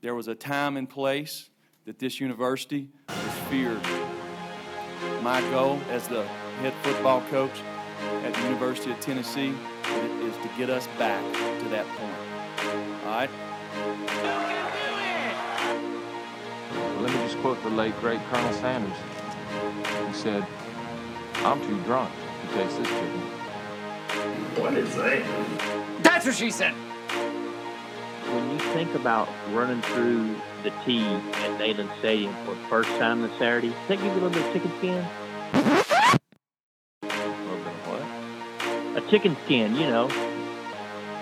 There was a time and place that this university was feared. My goal as the head football coach at the University of Tennessee is to get us back to that point. All right? Let me just quote the late, great Colonel Sanders. He said, I'm too drunk to taste this chicken. What is that? That's what she said. When you think about running through the T at Neyland Stadium for the first time this Saturday, does that give you a little bit of chicken skin? A little bit of what? A chicken skin, you know.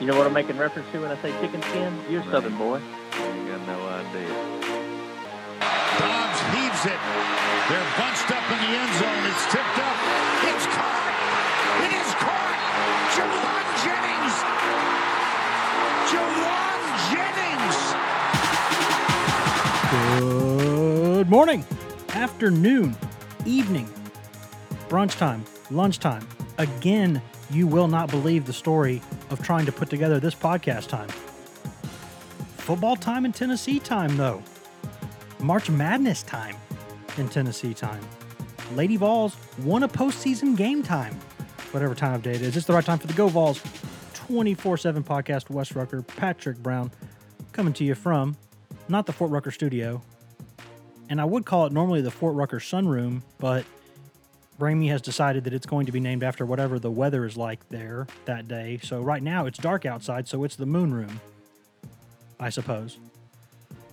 You know what I'm making reference to when I say chicken skin? You're a Right. Southern boy. I got no idea. Dobbs heaves it. They're bunched up in the end zone. It's tipped up. It's caught. Good morning, afternoon, evening, brunch time, lunchtime. Again, you will not believe the story of trying to put together this podcast time. Football time in Tennessee time, though. March Madness time in Tennessee time. Lady Vols won a postseason game time. Whatever time of day it is, it's the right time for the Go Vols 24 7 podcast. Wes Rucker, Patrick Brown, coming to you from not the Fort Rucker studio, and I would call it normally the Fort Rucker Sunroom, but Ramey has decided that it's going to be named after whatever the weather is like there that day. So right now it's dark outside, so it's the Moon Room, I suppose.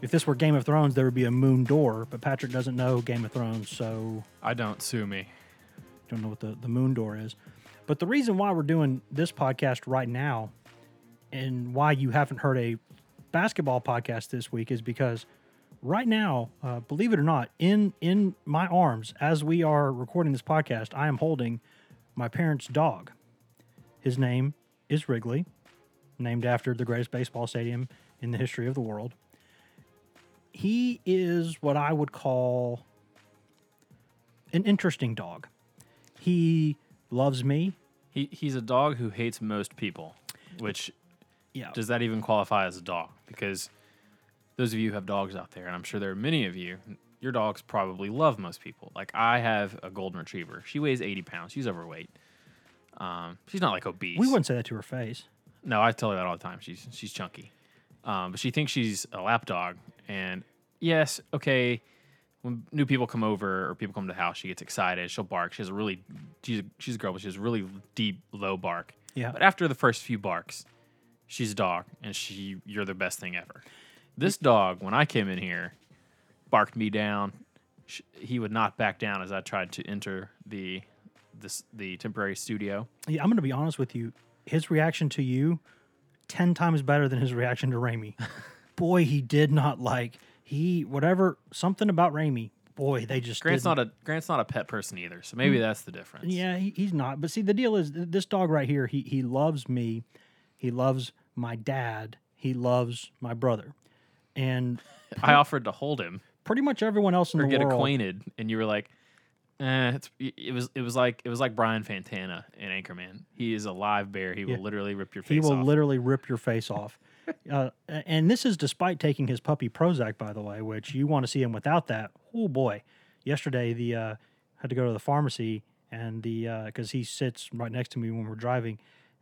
If this were Game of Thrones, there would be a moon door, but Patrick doesn't know Game of Thrones, so I don't sue me. don't know what the, the moon door is. But the reason why we're doing this podcast right now and why you haven't heard a basketball podcast this week is because right now, uh, believe it or not, in in my arms as we are recording this podcast, I am holding my parents' dog. His name is Wrigley, named after the greatest baseball stadium in the history of the world. He is what I would call an interesting dog. He loves me. He he's a dog who hates most people, which Yeah. does that even qualify as a dog? Because those of you who have dogs out there, and I'm sure there are many of you, your dogs probably love most people. Like I have a golden retriever. She weighs 80 pounds. She's overweight. Um, she's not like obese. we wouldn't say that to her face. No, I tell her that all the time. She's she's chunky, um, but she thinks she's a lap dog. And yes, okay, when new people come over or people come to the house, she gets excited. She'll bark. She has a really she's a, she's a girl, but she has a really deep low bark. Yeah. But after the first few barks, she's a dog, and she you're the best thing ever. This dog, when I came in here, barked me down. He would not back down as I tried to enter the this the temporary studio. Yeah, I'm going to be honest with you. His reaction to you, 10 times better than his reaction to Raimi. boy, he did not like, he, whatever, something about Raimi. Boy, they just. Grant's didn't- not a Grant's not a pet person either, so maybe mm. that's the difference. Yeah, he, he's not. But see, the deal is this dog right here, he, he loves me. He loves my dad. He loves my brother. And I offered to hold him pretty much everyone else in or the get world. acquainted, and you were like, "Eh." It's, it was it was like it was like Brian Fantana in Anchorman. He is a live bear. He Yeah. will literally rip your face He will off. literally rip your face off. Uh, and this is despite taking his puppy Prozac, by the way, which you want to see him without that. Oh boy! Yesterday, the uh, had to go to the pharmacy, and the because he sits right next to me when we're driving,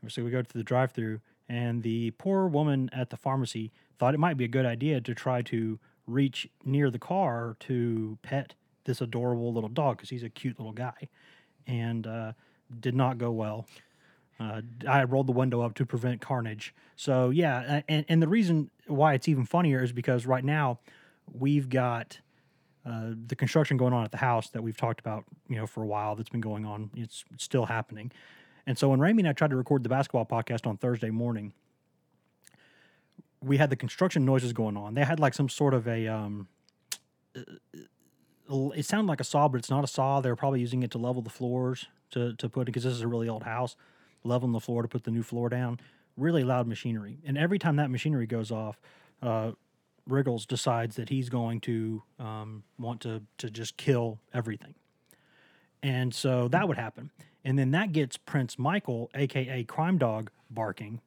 so we go to the drive-through, and the poor woman at the pharmacy thought it might be a good idea to try to reach near the car to pet this adorable little dog because he's a cute little guy, and uh, did not go well. Uh, I rolled the window up to prevent carnage. So yeah, and and the reason why it's even funnier is because right now we've got uh, the construction going on at the house that we've talked about, you know, for a while. That's been going on. It's still happening. And so when Ramey and I tried to record the basketball podcast on Thursday morning, we had the construction noises going on. They had like some sort of a, um, it sounded like a saw, but it's not a saw. They were probably using it to level the floors to to put because this is a really old house, leveling the floor to put the new floor down. Really loud machinery, and every time that machinery goes off, uh, Wriggles decides that he's going to um, want to to just kill everything, and so that would happen, and then that gets Prince Michael, aka Crime Dog, barking,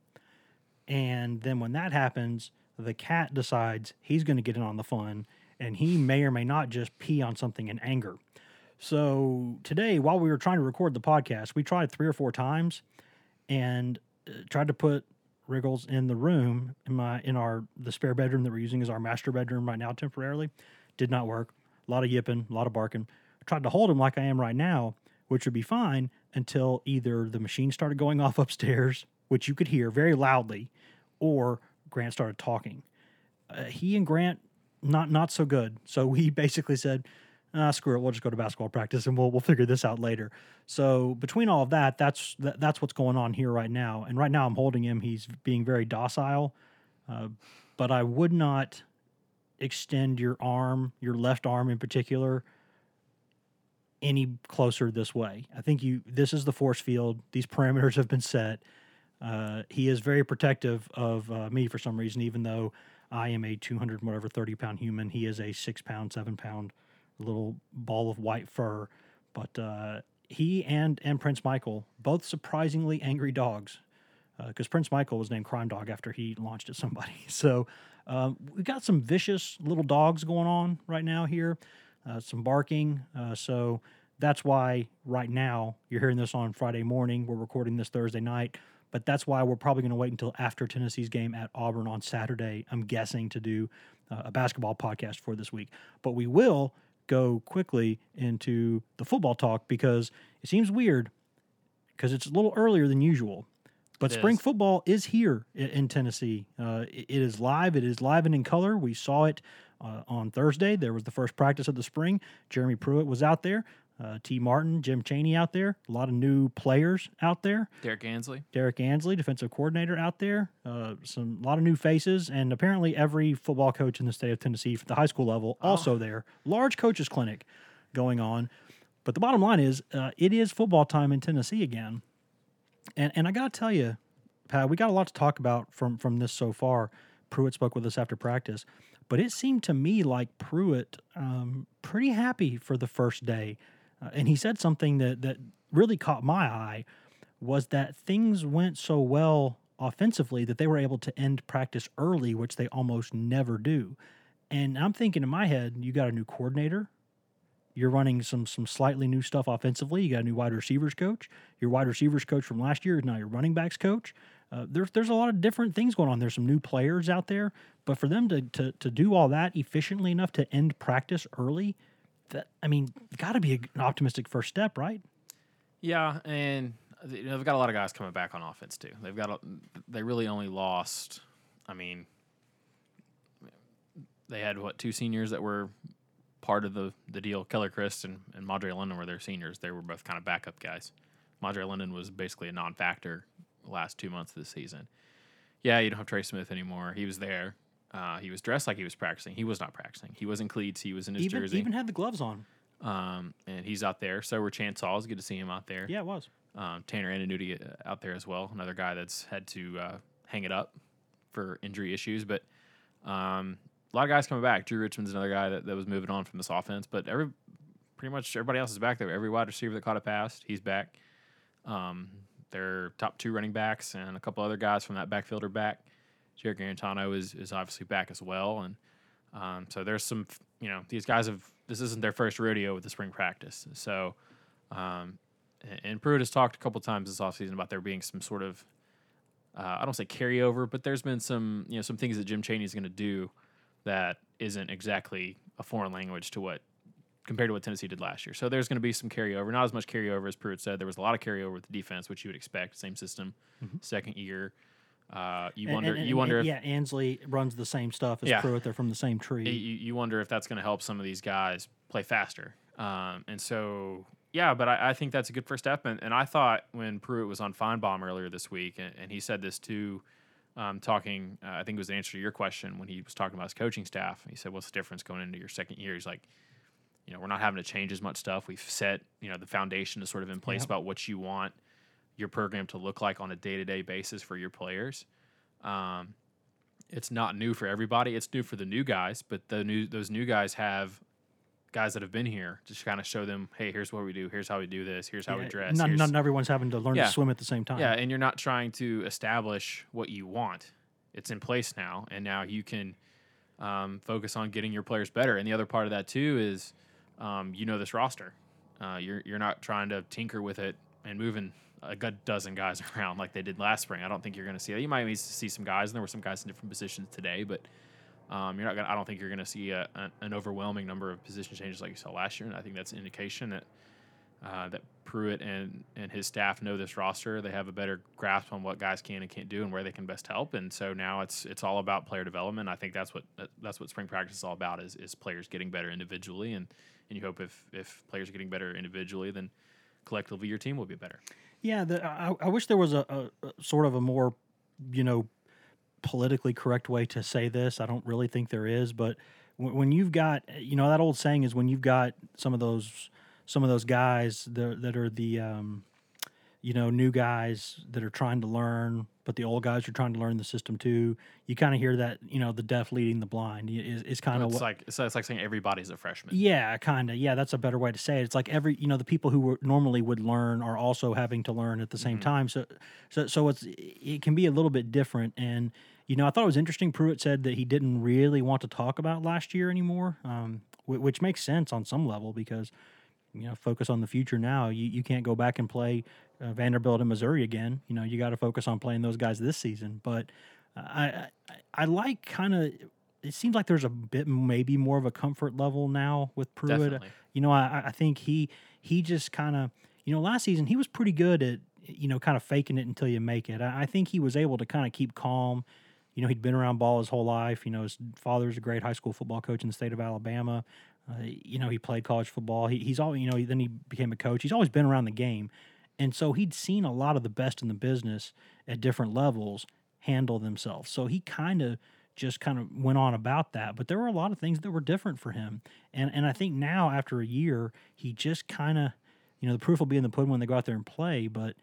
and then when that happens, the cat decides he's going to get in on the fun and he may or may not just pee on something in anger. So today, while we were trying to record the podcast, we tried three or four times and uh, tried to put Wriggles in the room in my in our the spare bedroom that we're using as our master bedroom right now temporarily. Did not work. A lot of yipping, a lot of barking. Tried to hold him like I am right now, which would be fine until either the machine started going off upstairs, which you could hear very loudly, or Grant started talking. Uh, he and Grant not not so good. So we basically said, ah, screw it, we'll just go to basketball practice and we'll we'll figure this out later. So between all of that, that's that, that's what's going on here right now. And right now, I'm holding him. He's being very docile, uh, but I would not extend your arm, your left arm in particular, any closer this way. I think you. This is the force field. These parameters have been set. Uh, he is very protective of uh, me for some reason, even though I am a 200 whatever 30 pound human. He is a six pound, seven pound little ball of white fur. But uh, he and and Prince Michael both surprisingly angry dogs, because Prince Michael was named Crime Dog after he launched at somebody. So um, we got some vicious little dogs going on right now here, uh, some barking. Uh, so that's why right now you're hearing this on Friday morning. We're recording this Thursday night. But that's why we're probably going to wait until after Tennessee's game at Auburn on Saturday, I'm guessing, to do uh, a basketball podcast for this week. But we will go quickly into the football talk because it seems weird because it's a little earlier than usual. But It spring is. football is here in, in Tennessee. Uh, it- it is live. It is live and in color. We saw it uh, on Thursday. There was the first practice of the spring. Jeremy Pruitt was out there. Uh, Tee Martin, Jim Chaney out there. A lot of new players out there. Derrick Ansley. Derrick Ansley, defensive coordinator out there. Uh, some a lot of new faces, and apparently every football coach in the state of Tennessee, at the high school level, also there. Large coaches clinic going on. But the bottom line is, uh, it is football time in Tennessee again, and and I got to tell you, Pat, we got a lot to talk about from from this so far. Pruitt spoke with us after practice, but it seemed to me like Pruitt um, pretty happy for the first day, uh, and he said something that that really caught my eye was that things went so well offensively that they were able to end practice early, which they almost never do. And I'm thinking in my head, you got a new coordinator. You're running some some slightly new stuff offensively. You got a new wide receivers coach. Your wide receivers coach from last year is now your running backs coach. Uh, there's there's a lot of different things going on. There's some new players out there, but for them to to to do all that efficiently enough to end practice early, that I mean, got to be an optimistic first step, right? Yeah, and you know, they've got a lot of guys coming back on offense too. They've got a, they really only lost. I mean, they had what two seniors that were part of the the deal. Keller Chryst and, and Madre London were their seniors. They were both kind of backup guys. Madre London was basically a non-factor last two months of the season. Yeah, you don't have Trey Smith anymore. He was there. Uh, he was dressed like he was practicing. He was not practicing. He was in cleats. He was in his Even jersey. even had the gloves on. um, and he's out there. So were Chance Saws. Good to see him out there. Yeah, it was. Um, Tanner Ananudi uh, out there as well. Another guy that's had to uh, hang it up for injury issues. But um, a lot of guys coming back. Drew Richmond's another guy that, that was moving on from this offense. But every pretty much everybody else is back there. Every wide receiver that caught a pass, he's back. Um, their top two running backs and a couple other guys from that backfield are back. Jarrett Guarantano is, is obviously back as well. And um, so there's some, you know, these guys have, this isn't their first rodeo with the spring practice. So, um, and- Pruitt has talked a couple times this offseason about there being some sort of, uh, I don't say carryover, but there's been some, you know, some things that Jim Chaney is going to do that isn't exactly a foreign language to what, compared to what Tennessee did last year. So there's going to be some carryover, not as much carryover as Pruitt said. There was a lot of carryover with the defense, which you would expect. Same system, second year. Uh, you And- wonder, and- and- you wonder if yeah, Ansley runs the same stuff as Yeah. Pruitt. They're from the same tree. you, you wonder if that's going to help some of these guys play faster. Um, and so, yeah, but I, I think that's a good first step. And, and I thought when Pruitt was on Feinbaum earlier this week, and, and he said this too, um, talking, uh, I think it was the answer to your question when he was talking about his coaching staff. He said, What's the difference going into your second year? He's like, you know, we're not having to change as much stuff. We've set, you know, the foundation is sort of in place Yep. about what you want your program to look like on a day to day basis for your players. Um, it's not new for everybody. It's new for the new guys, but the new those new guys have guys that have been here just kind of show them, hey, here's what we do. Here's how we do this. Here's how we dress. Not, not everyone's having to learn Yeah. to swim at the same time. yeah, and you're not trying to establish what you want. it's in place now, and now you can um, focus on getting your players better. And the other part of that too is, um, you know, this roster. Uh, you're you're not trying to tinker with it and moving a good dozen guys around like they did last spring. I don't think you're going to see that. You might see some guys, and there were some guys in different positions today, but um, you're not going. I don't think you're going to see a, an overwhelming number of position changes like you saw last year. And I think that's an indication that uh, that Pruitt and and his staff know this roster. They have a better grasp on what guys can and can't do and where they can best help. And so now it's it's all about player development. I think that's what that's what spring practice is all about is is players getting better individually. And and you hope if if players are getting better individually, then collectively your team will be better. Yeah, the, I, I wish there was a, a, a sort of a more, you know, politically correct way to say this. I don't really think there is, but when, when you've got, you know, that old saying is when you've got some of those some of those guys that, that are the um, you know new guys that are trying to learn but the old guys are trying to learn the system too. You kind of hear that you know the deaf leading the blind. Is, is kind of it's like it's, it's like saying everybody's a freshman. Yeah kind of yeah that's a better way to say it. It's like every you know the people who were, normally would learn are also having to learn at the same mm-hmm. time. So so so it's it can be a little bit different. And you know i thought it was interesting pruitt said that he didn't really want to talk about last year anymore um, which makes sense on some level because you know focus on the future now. You you can't go back and play uh, Vanderbilt and Missouri again. You know you got to focus on playing those guys this season. But uh, I I, I like kind of. It seems like there's a bit maybe more of a comfort level now with Pruitt. Definitely. You know I I think he he just kind of you know last season he was pretty good at you know kind of faking it until you make it. I, I think he was able to kind of keep calm. You know, he'd been around ball his whole life. You know, his father's a great high school football coach in the state of Alabama. Uh, you know, he played college football. He, he's all you know. Then he became a coach. He's always been around the game, and so he'd seen a lot of the best in the business at different levels handle themselves. So he kind of just kind of went on about that. But there were a lot of things that were different for him, and and I think now after a year, he just kind of, you know, the proof will be in the pudding when they go out there and play. But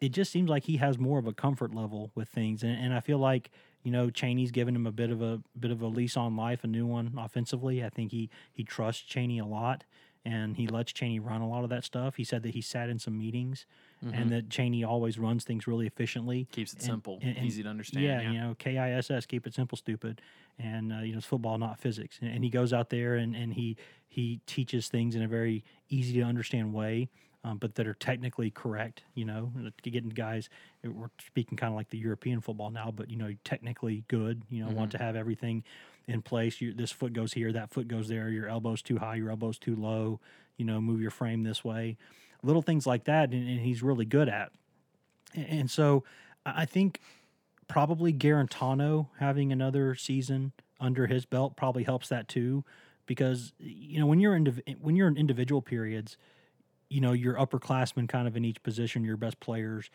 it just seems like he has more of a comfort level with things, and, and I feel like you know, Chaney's given him a bit of a bit of a lease on life, a new one offensively. I think he he trusts Chaney a lot, and he lets Chaney run a lot of that stuff. He said that he sat in some meetings, mm-hmm. and that Chaney always runs things really efficiently, keeps it and, simple, and, and, easy to understand. Yeah, yeah, you know, K I S S, keep it simple, stupid, and uh, you know, it's football, not physics. And, and he goes out there and and he he teaches things in a very easy to understand way um, but that are technically correct. You know, getting guys. We're speaking kind of like the European football now, but you know, technically good. You know, mm-hmm. want to have everything in place. You, this foot goes here, that foot goes there. Your elbow's too high, your elbow's too low. You know, move your frame this way. Little things like that, and, and he's really good at. And, and so, I think probably Guarantano having another season under his belt probably helps that too, because you know when you're in when you're in individual periods you know, your upperclassmen kind of in each position, your best players,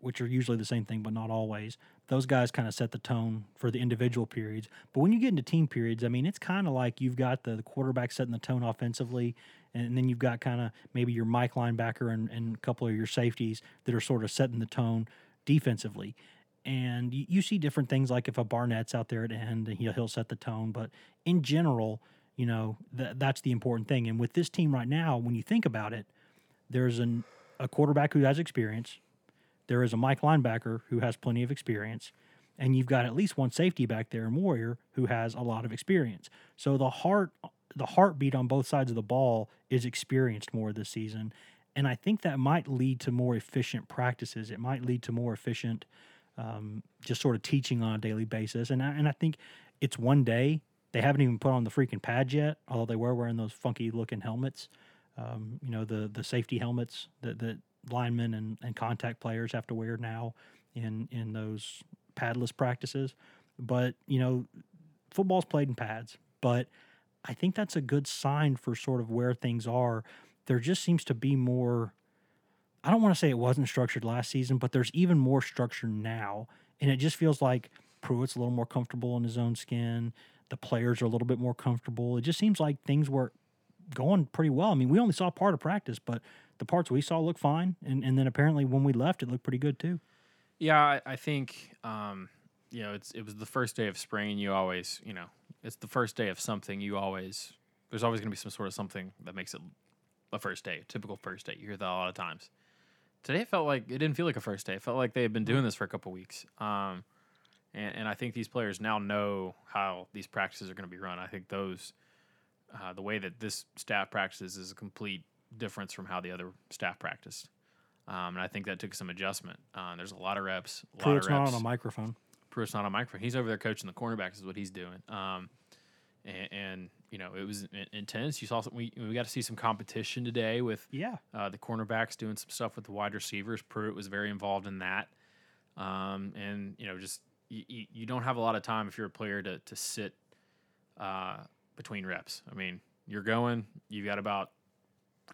which are usually the same thing, but not always. Those guys kind of set the tone for the individual periods. But when you get into team periods, I mean, it's kind of like you've got the, quarterback setting the tone offensively, and then you've got kind of maybe your Mike linebacker and, and a couple of your safeties that are sort of setting the tone defensively. And you, you see different things like if a Barnett's out there at end, he'll, he'll set the tone. But in general, you know, th- that's the important thing. And with this team right now, when you think about it, there's an, a quarterback who has experience. There is a Mike linebacker who has plenty of experience. And you've got at least one safety back there in Warrior who has a lot of experience. So the heart the heartbeat on both sides of the ball is experienced more this season. And I think that might lead to more efficient practices. It might lead to more efficient um, just sort of teaching on a daily basis. And I, and I think it's one day they haven't even put on the freaking pads yet, although they were wearing those funky looking helmets. Um, you know the the safety helmets that that linemen and, and contact players have to wear now in in those padless practices. But you know, football's played in pads, but I think that's a good sign for sort of where things are. There just seems to be more. I don't want to say it wasn't structured last season, but there's even more structure now, and it just feels like Pruitt's a little more comfortable in his own skin the players are a little bit more comfortable. It just seems like things were going pretty well. I mean, we only saw part of practice, but the parts we saw looked fine, and and then apparently when we left, it looked pretty good too. Yeah, I, I think um, you know it's it was the first day of spring. You always you know it's the first day of something. You always there's always going to be some sort of something that makes it a first day, a typical first day. You hear that a lot of times. Today felt like it didn't feel like a first day. It felt like they had been doing this for a couple weeks. Um, and, and I think these players now know how these practices are going to be run. I think those uh, the way that this staff practices is a complete difference from how the other staff practiced. Um, and I think that took some adjustment. Uh, there's a lot of reps. A lot Pruitt's of not on a microphone. Pruitt's not on a microphone. He's over there coaching the cornerbacks. Is what he's doing. Um, and, and you know it was intense. You saw some, we we got to see some competition today with Yeah. uh, the cornerbacks doing some stuff with the wide receivers. Pruitt was very involved in that. Um, and you know just you, you, you don't have a lot of time if you're a player to to sit uh, between reps. I mean you're going. You've got about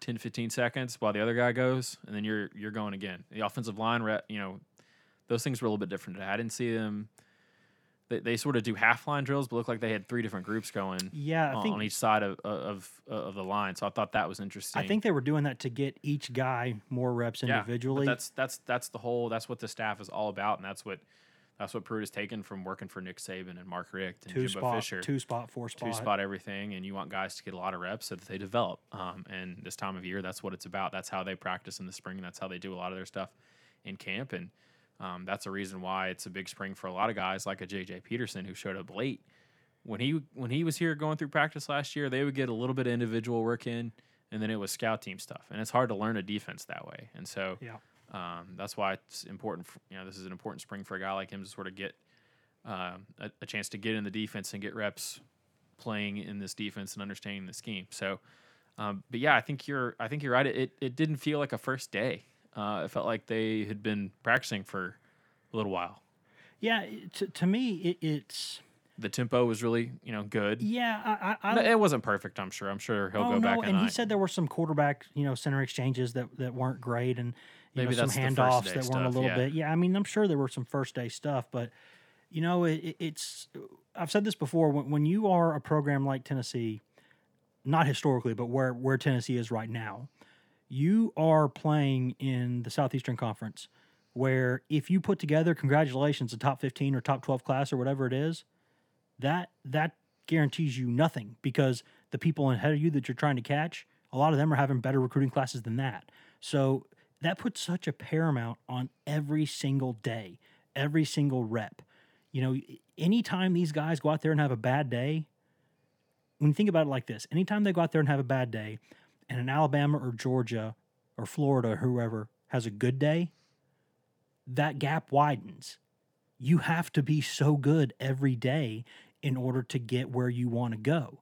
10 15 seconds while the other guy goes and then you're you're going again the offensive line rep you know those things were a little bit different i didn't see them they, they sort of do half line drills but looked like they had three different groups going Yeah, on, think on each side of, of of the line so i thought that was interesting I think they were doing that to get each guy more reps Yeah, individually. that's that's that's the whole that's what the staff is all about and that's what that's what Pruitt has taken from working for Nick Saban and Mark Richt and two Jimbo spot, Fisher two spot, four spot. two spot everything, and you want guys to get a lot of reps so that they develop. Um, and this time of year, that's what it's about. That's how they practice in the spring. And that's how they do a lot of their stuff in camp. And um, that's a reason why it's a big spring for a lot of guys like a JJ Peterson who showed up late. When he when he was here going through practice last year, they would get a little bit of individual work in, and then it was scout team stuff. And it's hard to learn a defense that way. And so Yeah. Um, that's why it's important. For, you know, this is an important spring for a guy like him to sort of get um, a, a chance to get in the defense and get reps playing in this defense and understanding the scheme. So, um, but yeah, I think you're. I think you're right. It it didn't feel like a first day. Uh, it felt like they had been practicing for a little while. Yeah, to, to me, it, it's The tempo was really, you know, good. yeah. I, I, It wasn't perfect. I'm sure. I'm sure he'll oh, go no, back and and he said there were some quarterback, you know, center exchanges that, that weren't great, and Maybe know, some handoffs that weren't a little yeah. bit. Yeah, I mean, I'm sure there were some first day stuff, but you know, it- it's. I've said this before. When, when you are a program like Tennessee, not historically, but where where Tennessee is right now, you are playing in the Southeastern Conference, where if you put together, congratulations, a top 15 or top 12 class or whatever it is, that that guarantees you nothing because the people ahead of you that you're trying to catch, a lot of them are having better recruiting classes than that. So that puts such a paramount on every single day, every single rep. You know, anytime these guys go out there and have a bad day, when you think about it like this, anytime they go out there and have a bad day, and an Alabama or Georgia or Florida or whoever has a good day, that gap widens. You have to be so good every day in order to get where you want to go.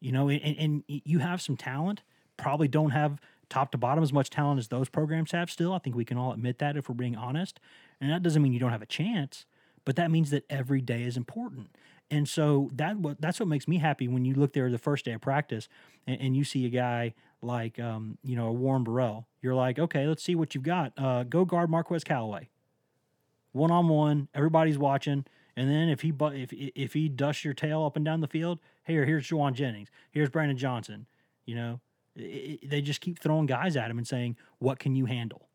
You know, and, and you have some talent, probably don't have top to bottom as much talent as those programs have still. I think we can all admit that if we're being honest. And that doesn't mean you don't have a chance, but that means that every day is important. And so that that's what makes me happy when you look there the first day of practice and, and you see a guy like um, you know, a Warren Burrell. You're like, okay, let's see what you've got. Uh, go guard Marquez Callaway. One on one, everybody's watching. And then if he if if he dusts your tail up and down the field, here here's Jauan Jennings, here's Brandon Johnson. You know, I- I- they just keep throwing guys at him and saying, "What can you handle?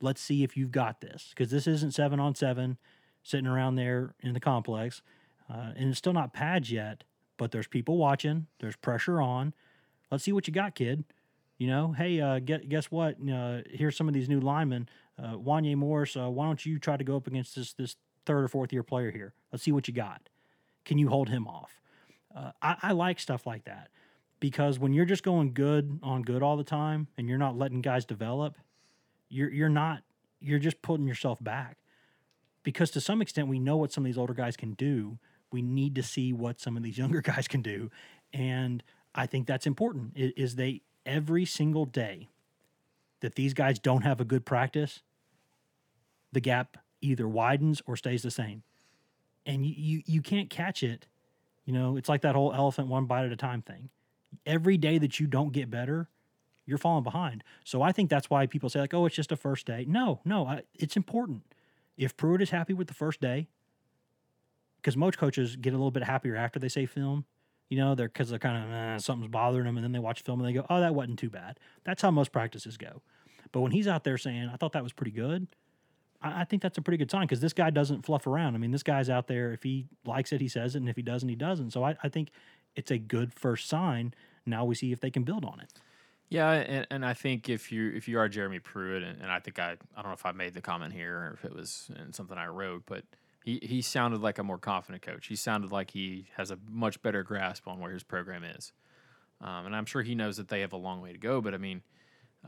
Let's see if you've got this." Because this isn't seven on seven, sitting around there in the complex, uh, and it's still not pads yet. But there's people watching. There's pressure on. Let's see what you got, kid. You know, hey, uh, get, guess what? Uh, here's some of these new linemen. Uh, Wanya Morris, uh, why don't you try to go up against this this third or fourth year player here? Let's see what you got. Can you hold him off? Uh, I, I like stuff like that because when you're just going good on good all the time and you're not letting guys develop, you're you're not you're just putting yourself back. Because to some extent, we know what some of these older guys can do. We need to see what some of these younger guys can do, and I think that's important. Is they every single day that these guys don't have a good practice, the gap either widens or stays the same. And you, you, you can't catch it. You know, it's like that whole elephant one bite at a time thing. Every day that you don't get better, you're falling behind. So I think that's why people say, like, oh, it's just a first day. No, no, I, it's important. If Pruitt is happy with the first day, because most coaches get a little bit happier after they say film, you know, they're because they're kind of eh, something's bothering them, and then they watch film and they go, "Oh, that wasn't too bad." That's how most practices go. But when he's out there saying, "I thought that was pretty good," I, I think that's a pretty good sign because this guy doesn't fluff around. I mean, this guy's out there. If he likes it, he says it, and if he doesn't, he doesn't. So I, I think it's a good first sign. Now we see if they can build on it. Yeah, and, and I think if you if you are Jeremy Pruitt, and, and I think I I don't know if I made the comment here or if it was in something I wrote, but He he sounded like a more confident coach. He sounded like he has a much better grasp on where his program is, um, and I'm sure he knows that they have a long way to go. But I mean,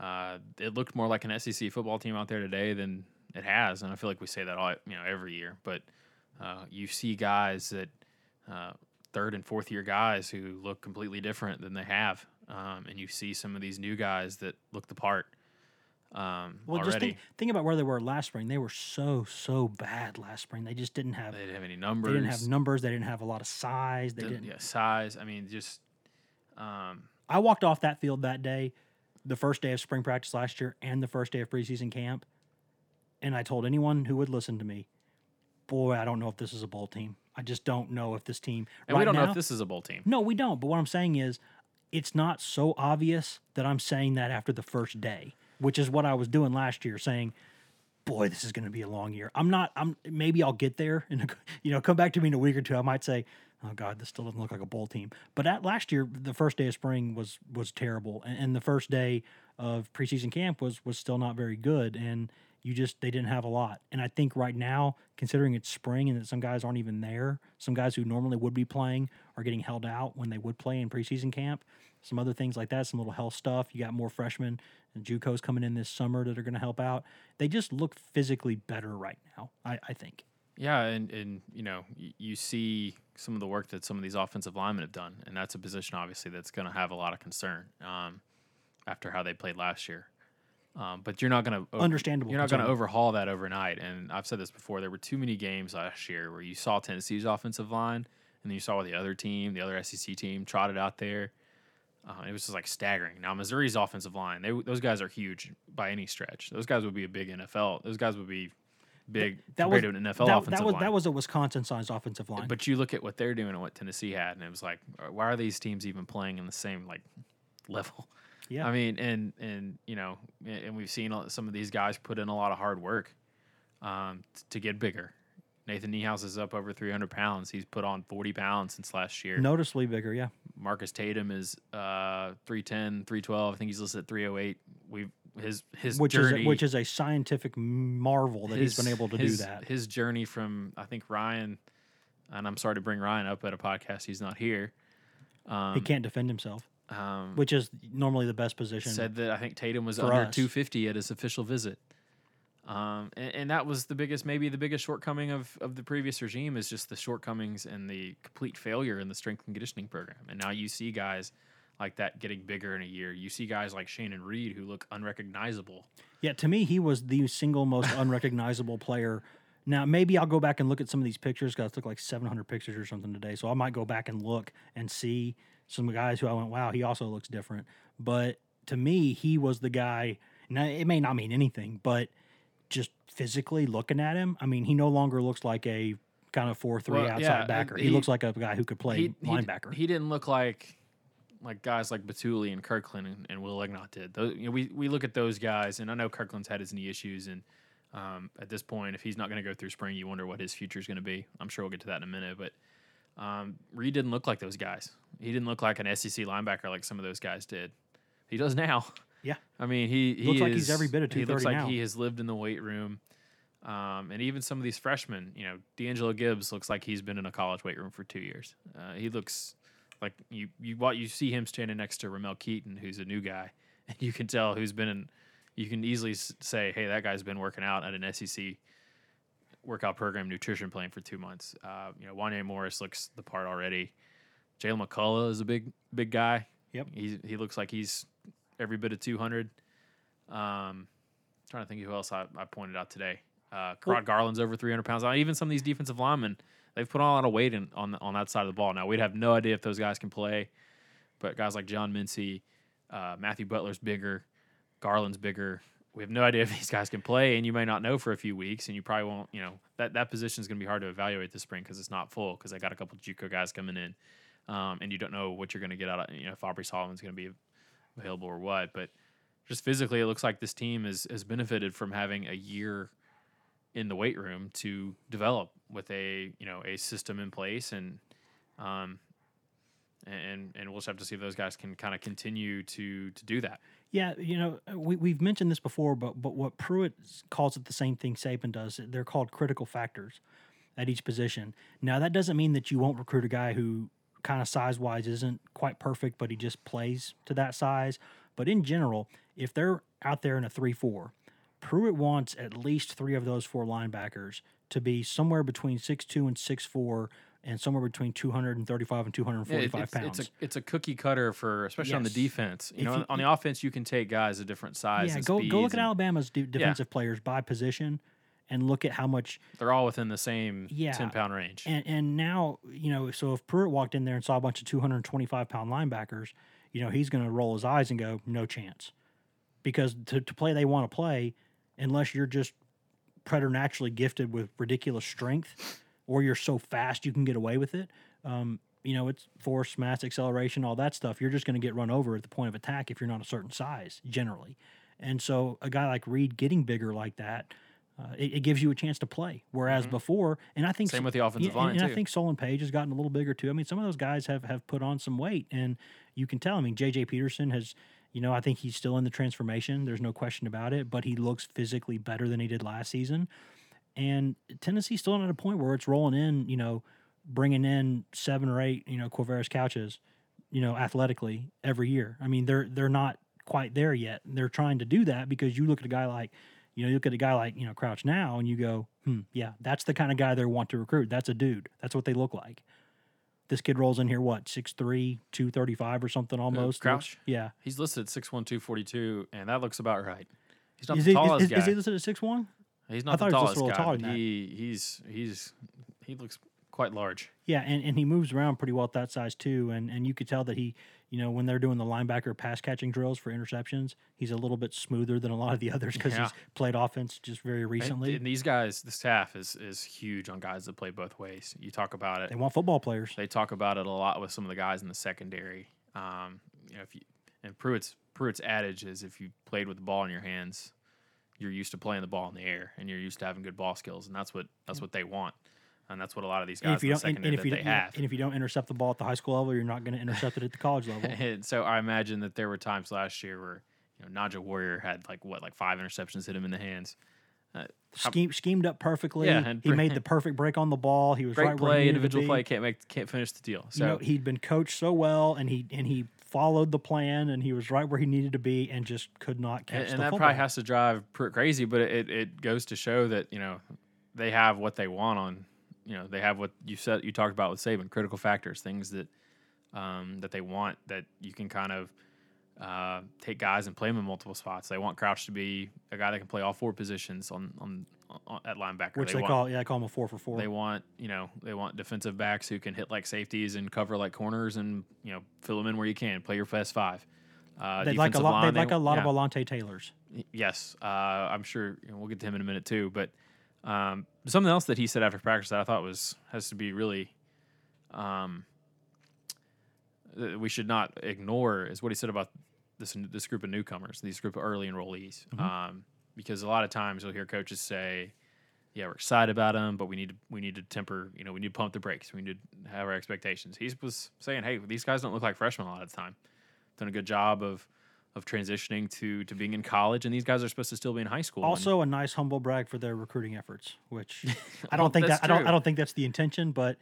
uh, it looked more like an SEC football team out there today than it has, and I feel like we say that all you know every year. But uh, you see guys that uh, third and fourth year guys who look completely different than they have, um, and you see some of these new guys that look the part. Um, Well, already. just think, think about where they were last spring. They were so so bad last spring. They just didn't have they didn't have any numbers. They didn't have numbers. They didn't have a lot of size. They didn't- didn't. yeah, size. I mean, just um, I walked off that field that day, the first day of spring practice last year, and the first day of preseason camp, and I told anyone who would listen to me, "Boy, I don't know if this is a bowl team. I just don't know if this team." and right we don't know if this is a bowl team. No, we don't. But what I'm saying is, it's not so obvious that I'm saying that after the first day, which is what I was doing last year, saying, "Boy, this is going to be a long year." I'm not. I'm maybe I'll get there, and you know, come back to me in a week or two. I might say, "Oh God, this still doesn't look like a bowl team." But at last year, the first day of spring was was terrible, and, and the first day of preseason camp was was still not very good, and you just they didn't have a lot. And I think right now, considering it's spring and that some guys aren't even there, some guys who normally would be playing are getting held out when they would play in preseason camp. Some other things like that, some little health stuff. You got more freshmen and JUCOs coming in this summer that are going to help out. They just look physically better right now. I, I think. Yeah, and and you know you see some of the work that some of these offensive linemen have done, and that's a position obviously that's going to have a lot of concern um, after how they played last year. Um, but you're not going to Understandable You're not going to overhaul that overnight. And I've said this before. There were too many games last year where you saw Tennessee's offensive line, and then you saw the other team, the other SEC team, trotted out there. Uh, it was just like staggering. Now Missouri's offensive line, they those guys are huge by any stretch. Those guys would be a big NFL. Those guys would be big That was compared to an NFL that, offensive that was line. that was a Wisconsin sized offensive line. But you look at what they're doing and what Tennessee had, and it was like, why are these teams even playing in the same like level? Yeah. I mean, and and you know, and we've seen some of these guys put in a lot of hard work um, to get bigger. Nathan Niehaus is up over 300 pounds. He's put on 40 pounds since last year. noticeably bigger. Yeah. Marcus Tatum is uh, 310, 312. I think he's listed at 308. We've his his which journey, is which is a scientific marvel that he's been able to his- do that. His journey from I think Ryan, and I'm sorry to bring Ryan up at a podcast. He's not here. Um, he can't defend himself, Um, which is normally the best position. said that I think Tatum was under us. 250 at his official visit. Um, and, and that was the biggest, maybe the biggest shortcoming of, of the previous regime is just the shortcomings and the complete failure in the strength and conditioning program. And now you see guys like that getting bigger in a year. You see guys like Shanon Reid who look unrecognizable. Yeah, to me, he was the single most unrecognizable player. Now, maybe I'll go back and look at some of these pictures because I took like 700 pictures or something today. So I might go back and look and see some guys who I went, wow, he also looks different. But to me, he was the guy. Now, it may not mean anything, but just physically looking at him, I mean, he no longer looks like a kind of 4 3 Well, outside yeah, backer. He, he- looks like a guy who could play he, he- linebacker. He, didn't look like like guys like Bituli and Kirkland and, and Will Ignont did. Those, you know, we we look at those guys, and I know Kirkland's had his knee issues, and um, at this point, if he's not going to go through spring, you wonder what his future is going to be. I'm sure we'll get to that in a minute, but um, Reid didn't look like those guys. He didn't look like an SEC linebacker like some of those guys did. He does now. Yeah. I mean, he, he Looks like he's is- every bit of 230 He looks like now. he has lived in the weight room. Um, and even some of these freshmen, you know, D'Angelo Gibbs looks like he's been in a college weight room for two years. Uh, he looks like you you what you see him standing next to Ramel Keyton, who's a new guy, and you can tell who's been in. You can easily say, "Hey, that guy's been working out at an SEC workout program, nutrition plan for two months." Uh, you know, Wanya Morris looks the part already. Jalen McCullough is a big big guy. Yep. He he looks like he's every bit of two hundred. Um, trying to think who else I, I pointed out today. Uh, Kurott Garland's over 300 pounds. Uh, Even some of these defensive linemen, they've put on a lot of weight in, on the- on that side of the ball. Now we'd have no idea if those guys can play, but guys like John Mincy, uh, Matthew Butler's bigger, Garland's bigger. We have no idea if these guys can play, and you may not know for a few weeks, and you probably won't. You know that that position is going to be hard to evaluate this spring because it's not full because I got a couple JUCO guys coming in, um, and you don't know what you're going to get out of. You know if Aubrey Solomon's going to be available or what, but just physically, it looks like this team has has benefited from having a year in the weight room to develop with a you know a system in place and um and and we'll just have to see if those guys can kind of continue to to do that. Yeah, you know, uh, we we've mentioned this before, but but what Pruitt calls it the same thing Saban does. They're called critical factors, at each position. Now that doesn't mean that you won't recruit a guy who kind of size wise isn't quite perfect, but he just plays to that size. But in general, if they're out there in a three four, Pruitt wants at least three of those four linebackers to be somewhere between six two and six four, and somewhere between two hundred and thirty five and two hundred and Yeah, forty it- five it's, pounds. It's a it's a cookie cutter for especially on the Yes. defense. You If know, you- on the offense you can take guys of different size. yeah, and go go look speeds at Alabama's de- defensive players by position, and look at how much They're all within the same Yeah. ten pound range. And and now you know, so if Pruitt walked in there and saw a bunch of 225 pound linebackers, you know, he's going to roll his eyes and go, no chance, because to, to play they want to play, unless you're just preternaturally gifted with ridiculous strength, or you're so fast you can get away with it. Um, you know, it's force, mass, acceleration, all that stuff. You're just going to get run over at the point of attack if you're not a certain size, generally. And so, a guy like Reid getting bigger like that, uh, it, it gives you a chance to play. Whereas before, and I think Mm-hmm. Same with the offensive yeah, line, and, and I think Solon Page has gotten a little bigger too. I mean, some of those guys have have put on some weight, and you can tell. I mean, JJ Peterson has, you know, I think he's still in the transformation. There's no question about it, but he looks physically better than he did last season. And Tennessee's still not at a point where it's rolling in, you know, bringing in seven or eight, you know, Quavaris Crouches, you know, athletically every year. I mean, they're they're not quite there yet. They're trying to do that because you look at a guy like, you know, you look at a guy like, you know, Crouch now and you go, hmm, yeah, that's the kind of guy they want to recruit. That's a dude. That's what they look like. This kid rolls in here, what, 6'3, 235 or something almost? Crouch? Looks- Yeah. He's listed at 6'1", 242, and that looks about right. He's not Is the he, tallest is, guy. is he listed at 6'1? He's I not thought the he was tallest just a little guy. taller but than that. he he's he's he looks quite large. Yeah, and, and he moves around pretty well at that size too. And and you could tell that he, you know, when they're doing the linebacker pass catching drills for interceptions, he's a little bit smoother than a lot of the others because Yeah. he's played offense just very And- recently. And, these guys, the staff is is huge on guys that play both ways. You talk about it. they want football players. They talk about it a lot with some of the guys in the secondary. Um, you know, if you and Pruitt's Pruitt's adage is if you played with the ball in your hands, you're used to playing the ball in the air, and you're used to having good ball skills, and that's what that's what they want, and that's what a lot of these And guys if you in the don't, and, secondary and if you they don't, have. and if you don't intercept the ball at the high school level, you're not going to intercept it at the college level. And so I imagine that there were times last year where you know Nigel Warrior had like what like five interceptions hit him in the hands. Uh, Scheme, schemed up perfectly. Yeah, he made the perfect break on the ball. He was great right where he play, individual play can't make can't finish the deal. So you know, he'd been coached so well, and he and he followed the plan, and he was right where he needed to be, and just could not catch and, the and that football. probably has to drive Pruitt crazy, but it, it goes to show that you know they have what they want on. You know they have what you said you talked about with Saban critical factors, things that um, that they want that you can kind of uh, take guys and play them in multiple spots. They want Crouch to be a guy that can play all four positions on on, on at linebacker. which they, want, call yeah, they call him a four for four. They want you know they want defensive backs who can hit like safeties and cover like corners and you know fill them in where you can. Play your best five. Uh, They'd like a lot. line, They'd like they- a lot yeah. of Alontae Taylors. Yes, uh, I'm sure you know, we'll get to him in a minute too. But um, something else that he said after practice that I thought was has to be really, um, we should not ignore is what he said about this this group of newcomers, these group of early enrollees. Um, because a lot of times you'll hear coaches say, "Yeah, we're excited about them, but we need to we need to temper. You know, we need to pump the brakes. We need to have our expectations." He was saying, "Hey, these guys don't look like freshmen a lot of the time. Done a good job of." Of transitioning to to being in college, and these guys are supposed to still be in high school. and- Also, a nice humble brag for their recruiting efforts, which I don't think that's that I don't. I don't think that's the intention, but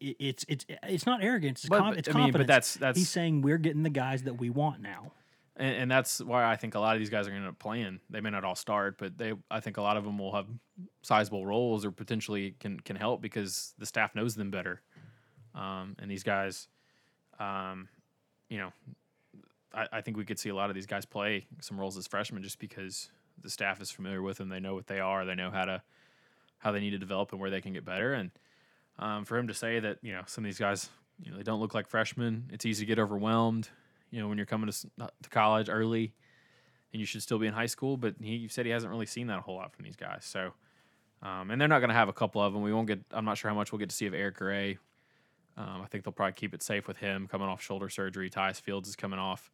it's it's it's not arrogance. It's, But- com- it's I mean, but that's- that's- he's saying we're getting the guys that we want now. And, and that's why I think a lot of these guys are going to end up playing. They may not all start, but they I think a lot of them will have sizable roles or potentially can can help because the staff knows them better. Um, and these guys, um, you know, I, I think we could see a lot of these guys play some roles as freshmen just because the staff is familiar with them. They know what they are. They know how to how they need to develop and where they can get better. And um, for him to say that you know some of these guys, you know, they don't look like freshmen. It's easy to get overwhelmed you know, when you're coming to, uh, to college early and you should still be in high school. But he said he hasn't really seen that a whole lot from these guys. So, um, and they're not going to have a couple of them. We won't get, I'm not sure how much we'll get to see of Eric Gray. Um, I think they'll probably keep it safe with him coming off shoulder surgery. Tyus Fields is coming off.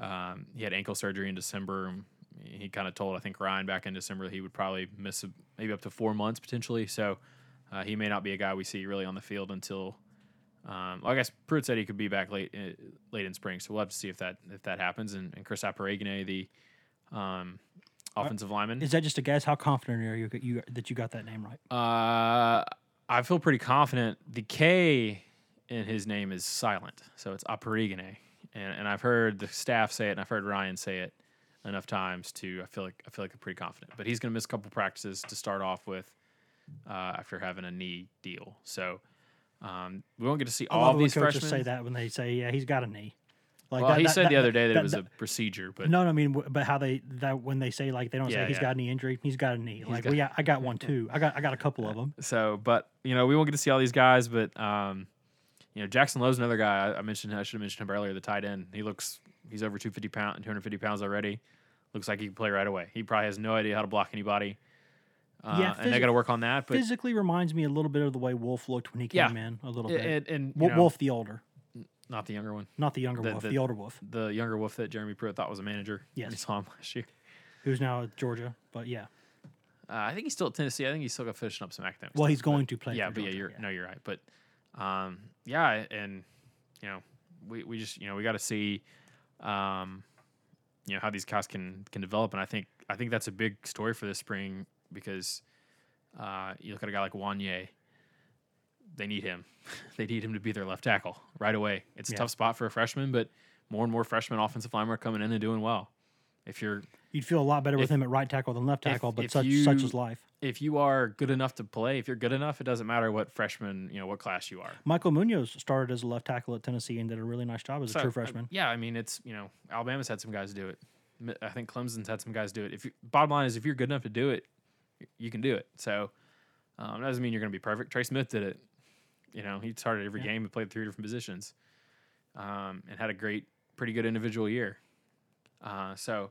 Um, he had ankle surgery in December. He kind of told, I think, Ryan back in December he would probably miss a, maybe up to four months potentially. So uh, he may not be a guy we see really on the field until um, well, I guess Pruitt said he could be back late uh, late in spring, so we'll have to see if that if that happens. And, and Chris Akporoghene, the um, offensive lineman, Is that just a guess? How confident are you, you that you got that name right? uh, I feel pretty confident. The K in his name is silent, so it's Akporoghene, and and I've heard the staff say it, and I've heard Ryan say it enough times to I feel like I feel like I'm pretty confident. But he's going to miss a couple practices to start off with uh, after having a knee deal. So um, we won't get to see I all love of when these coaches freshmen. say that when they say, "Yeah, he's got a knee." Like well, that- he that- said the other day that, that- it was that- a procedure, but no, no, I mean, w- but how they that when they say like they don't Yeah, say he's yeah. got a knee injury, he's got a knee. Like got- we, I got one too. I got, I got a couple of them. So, but you know, we won't get to see all these guys, but um, you know, Jackson Lowe's another guy. I, I mentioned. I should have mentioned him earlier. The tight end. He looks. He's over 250 pound, 250 pounds already. Looks like he can play right away. He probably has no idea how to block anybody. Uh, Yeah, and they got to work on that. But Physically reminds me a little bit of the way Wolf looked when he Yeah. came in a little bit. and, and Wo- know, Wolf the older, not the younger one, not the younger The- Wolf, the- the older Wolf, the younger Wolf that Jeremy Pruitt thought was a manager. Yes. saw him last year. who's now at Georgia. But yeah, Uh, I think he's still at Tennessee. I think he's still got finishing up some academics. well, he's going to play. yeah, but yeah, you're no, you're right. But um, yeah, and you know, we, we just you know we got to see, um, you know how these guys can can develop, and I think I think that's a big story for this spring because uh, you look at a guy like Wanya. They need him. they need him to be their left tackle right away. It's a Yeah. tough spot for a freshman, but more and more freshman offensive linemen are coming in and doing well. If you're You'd feel a lot better with him at right tackle than left if- tackle, but if such you- such is life. if you are good enough to play, if you're good enough, it doesn't matter what freshman, you know, what class you are. Michael Munoz started as a left tackle at Tennessee and did a really nice job as So, a true uh, freshman. yeah, I mean, it's you know, Alabama's had some guys do it. I think Clemson's had some guys do it. If you, bottom line is, if you're good enough to do it, you can do it. So um, that doesn't mean you're going to be perfect. Trey Smith did it. You know, he started every game and played three different positions, um, and had a great, pretty good individual year. Uh, so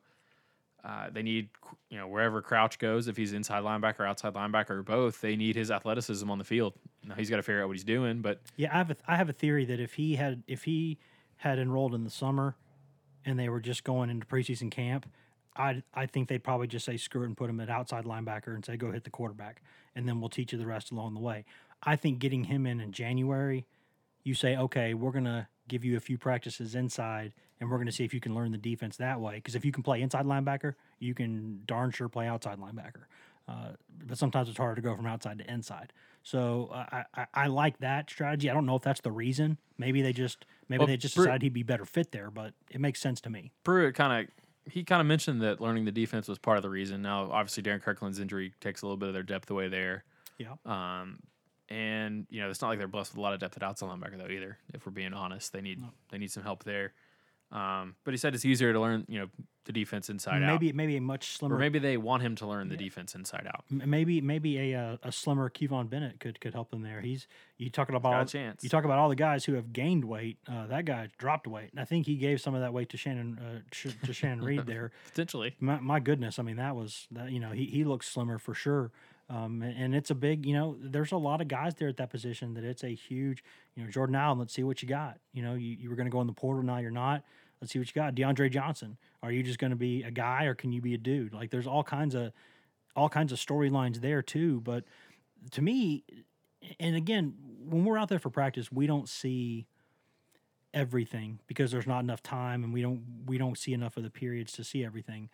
uh, they need, you know, wherever Crouch goes, if he's inside linebacker, outside linebacker, or both, they need his athleticism on the field. Now he's got to figure out what he's doing, but Yeah, I have a, I have a theory that if he had if he had enrolled in the summer and they were just going into preseason camp, I I think they'd probably just say screw it and put him at outside linebacker and say go hit the quarterback, and then we'll teach you the rest along the way. I think getting him in in January, you say okay, we're gonna give you a few practices inside, and we're gonna see if you can learn the defense that way. Because if you can play inside linebacker, you can darn sure play outside linebacker. Uh, but sometimes it's harder to go from outside to inside. So uh, I, I, I like that strategy. I don't know if that's the reason. Maybe they just maybe Well, they just decided he'd be better fit there, but it makes sense to me. Pruitt kind of he kind of mentioned that learning the defense was part of the reason. Now, obviously, Darrin Kirkland's injury takes a little bit of their depth away there. Yeah. Um, and you know, it's not like they're blessed with a lot of depth at outside linebacker though either. If we're being honest, they need they need some help there. Um, but he said it's easier to learn, you know, the defense inside maybe out. maybe maybe a much slimmer Or maybe they want him to learn the defense inside out. m- maybe maybe a uh, a slimmer Kivon Bennett could could help him there. He's you talking about got a all, chance. you talk about all the guys who have gained weight. Uh, that guy dropped weight, and I think he gave some of that weight to Shanon uh, Sh- to Shanon Reid there. Potentially. My, my goodness, I mean that was that you know he he looks slimmer for sure. Um, and, and it's a big, you know, there's a lot of guys there at that position that it's a huge, you know, Jordan Allen, let's see what you got. You know, you, you were going to go in the portal, now you're not. Let's see what you got. DeAndre Johnson, are you just going to be a guy or can you be a dude? Like there's all kinds of, all kinds of storylines there too. But to me, and again, when we're out there for practice, we don't see everything because there's not enough time and we don't we don't see enough of the periods to see everything.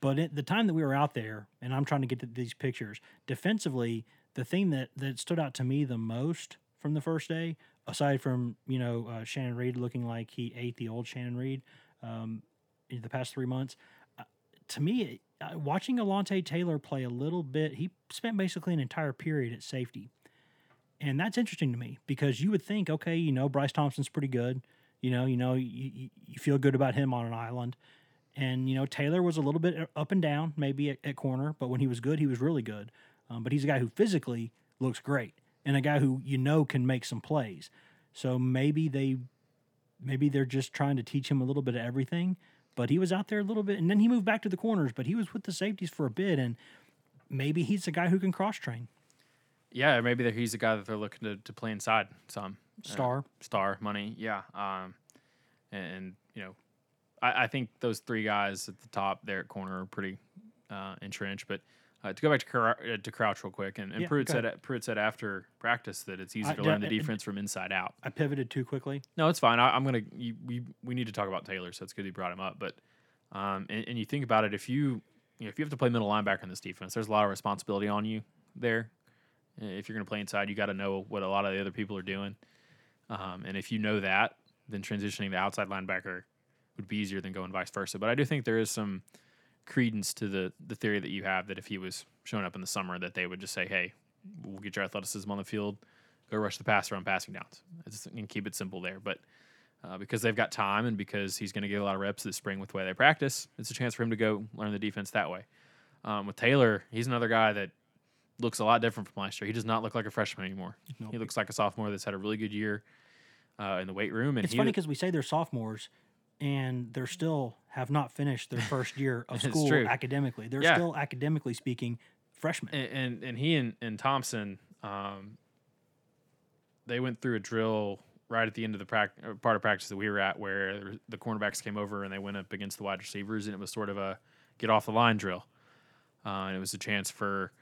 But at the time that we were out there, and I'm trying to get to these pictures, defensively, the thing that, that stood out to me the most from the first day, aside from you know uh, Shanon Reid looking like he ate the old Shanon Reid um, in the past three months, uh, to me, uh, watching Alontae Taylor play a little bit, he spent basically an entire period at safety, and that's interesting to me because you would think, okay, you know, Bryce Thompson's pretty good, you know, you know, you, you- feel good about him on an island. And you know Taylor was a little bit up and down, maybe at, at corner, but when he was good, he was really good. Um, but he's a guy who physically looks great, and a guy who you know can make some plays. So maybe they, maybe they're just trying to teach him a little bit of everything. But he was out there a little bit, and then he moved back to the corners. But he was with the safeties for a bit, and maybe he's a guy who can cross train. Yeah, maybe that he's the guy that they're looking to, to play inside some. Uh, Star. star money, yeah. Um, and, and, you know, I, I think those three guys at the top there at corner are pretty uh, entrenched. But uh, to go back to, Crou- uh, to Crouch real quick, and, and Yeah, Pruitt said Pruitt said after practice that it's easy I- to yeah, learn the defense from inside out. I pivoted too quickly. No, it's fine. I, I'm gonna. You, we we need to talk about Taylor, so it's good you brought him up. But um, and, and you think about it, if you you know, if you have to play middle linebacker in this defense, there's a lot of responsibility on you there. If you're going to play inside, you got to know what a lot of the other people are doing. Um, and if you know that, then transitioning to outside linebacker would be easier than going vice versa. But I do think there is some credence to the the theory that you have that if he was showing up in the summer, that they would just say, "Hey, we'll get your athleticism on the field, go rush the passer on passing downs, it's, and keep it simple there." But uh, because they've got time and because he's going to get a lot of reps this spring with the way they practice, it's a chance for him to go learn the defense that way. Um, with Taylor, he's another guy that looks a lot different from last year. He does not look like a freshman anymore. He looks like a sophomore that's had a really good year uh, in the weight room. And It's funny because we say they're sophomores, and they're still have not finished their first year of school academically. They're Yeah. still academically speaking freshmen. and and, and he and, and Thompson, um, they went through a drill right at the end of the prac- part of practice that we were at, where the cornerbacks came over and they went up against the wide receivers, and it was sort of a get off the line drill, uh, and it was a chance for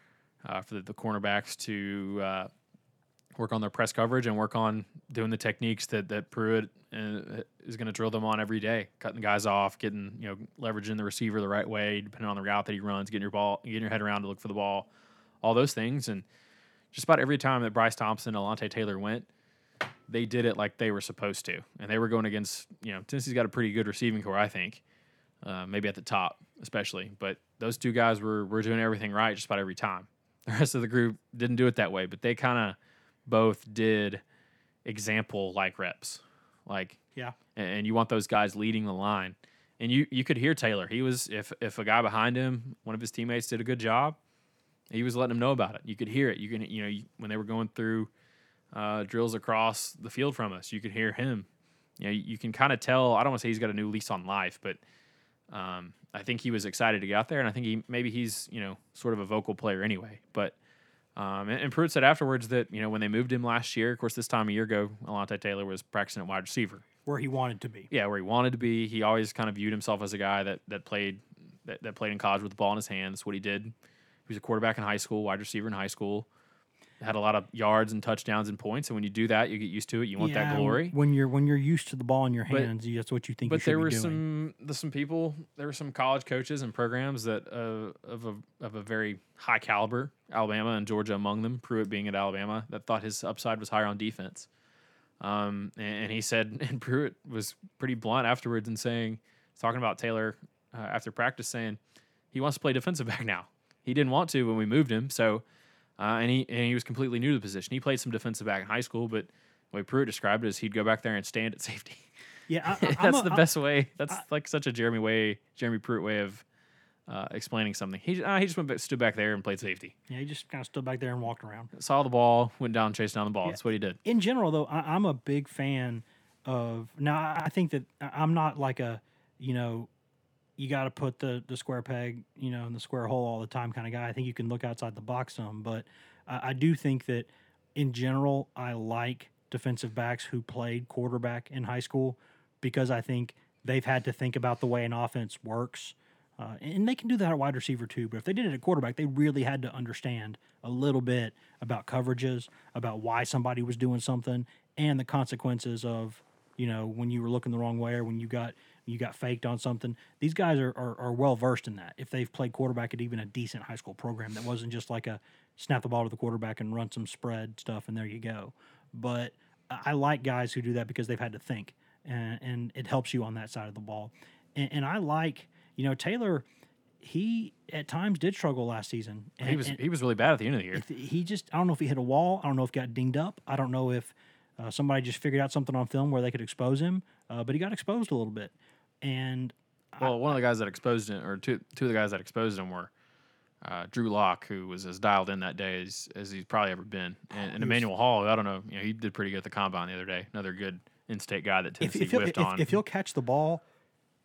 uh, for the, the cornerbacks to uh, work on their press coverage and work on doing the techniques that that Pruitt uh, is going to drill them on every day, cutting guys off, getting you know leveraging the receiver the right way, depending on the route that he runs, getting your ball, getting your head around to look for the ball, all those things, and just about every time that Bryce Thompson, and Alontae Taylor went, they did it like they were supposed to, and they were going against you know Tennessee's got a pretty good receiving core, I think, uh, maybe at the top especially, but those two guys were were doing everything right just about every time. The rest of the group didn't do it that way, but they kind of both did example like reps, like Yeah. and, you want those guys leading the line. And you you could hear Taylor. He was if if a guy behind him, one of his teammates did a good job, he was letting him know about it. You could hear it. You can you know when they were going through uh, drills across the field from us, you could hear him. You know, you can kind of tell. I don't want to say he's got a new lease on life, but um, I think he was excited to get out there, and I think he maybe he's you know sort of a vocal player anyway. But um, and, and Pruitt said afterwards that you know when they moved him last year, of course this time a year ago, Alontae Taylor was practicing at wide receiver. where he wanted to be. Yeah, where he wanted to be. He always kind of viewed himself as a guy that that played that, that played in college with the ball in his hands. That's what he did. He was a quarterback in high school, wide receiver in high school. Had a lot of yards and touchdowns and points, and when you do that, you get used to it. You want that glory. when you're when you're used to the ball in your But- hands. you- that's what you think. you But should there were doing. some some people there were some college coaches and programs that uh, of a of a very high caliber, Alabama and Georgia among them, Pruitt being at Alabama, that thought his upside was higher on defense. Um, and, and he said, and Pruitt was pretty blunt afterwards in saying, talking about Taylor uh, after practice, saying he wants to play defensive back now. He didn't want to when we moved him, so uh, and he and he was completely new to the position. He played some defensive back in high school, but the way Pruitt described it is he'd go back there and stand at safety. Yeah, I, I, That's a- the I- best way. That's like such a Jeremy way, Jeremy Pruitt way of uh, explaining something. He uh, he just went back, stood back there and played safety. Yeah, he just kind of stood back there and walked around. Saw the ball, went down, chased down the ball. That's what he did. in general, though, I, I'm a big fan of. Now, I think that I'm not like a, you know, you got to put the the square peg, you know, in the square hole all the time kind of guy. I think you can look outside the box some, but I, I do think that in general, I like defensive backs who played quarterback in high school because I think they've had to think about the way an offense works. Uh, and they can do that at wide receiver too. But if they did it at quarterback, they really had to understand a little bit about coverages, about why somebody was doing something, and the consequences of you know when you were looking the wrong way or when you got you got faked on something. These guys are, are, are well versed in that. If they've played quarterback at even a decent high school program, that wasn't just like a snap the ball to the quarterback and run some spread stuff and there you go. But I like guys who do that because they've had to think, and, and it helps you on that side of the ball. And, and I like, you know, Taylor. He at times did struggle last season. And, He was he was really bad at the end of the year. he just, I don't know if he hit a wall. I don't know if he got dinged up. I don't know if uh, somebody just figured out something on film where they could expose him. Uh, but he got exposed a little bit, and Well, one of the guys that exposed him, or two two of the guys that exposed him were uh, Drew Lock, who was as dialed in that day as, as he's probably ever been, and, and Emmanuel Hall. I don't know, you know, he did pretty good at the combine the other day. Another good in-state guy that if, Tennessee if, he'll, whiffed if, on. if he'll catch the ball,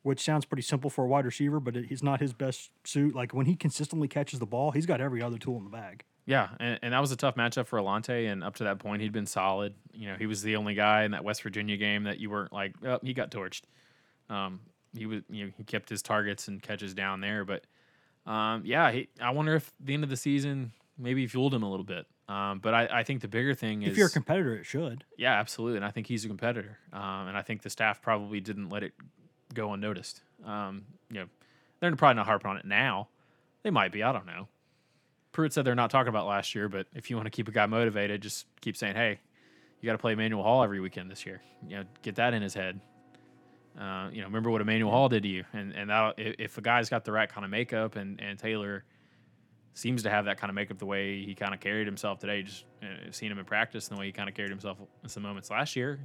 which sounds pretty simple for a wide receiver, but it, he's not his best suit. Like when he consistently catches the ball, he's got every other tool in the bag. Yeah, and, and that was a tough matchup for Alontae, and up to that point, he'd been solid. You know, he was the only guy in that West Virginia game that you weren't like, oh, he got torched. Um, he was, you know, he kept his targets and catches down there, but um, yeah, he, I wonder if the end of the season maybe fueled him a little bit. Um, but I, I think the bigger thing is, If you're a competitor, it should. yeah, absolutely, and I think he's a competitor, um, and I think the staff probably didn't let it go unnoticed. Um, you know, they're probably not harping on it now. They might be, I don't know. Pruitt said they're not talking about last year, but if you want to keep a guy motivated, just keep saying, "Hey, you got to play Emmanuel Hall every weekend this year." You know, get that in his head. Uh, you know, remember what Emmanuel Hall did to you, and and that if a guy's got the right kind of makeup, and and Taylor seems to have that kind of makeup, the way he kind of carried himself today, just uh, seen him in practice, and the way he kind of carried himself in some moments last year,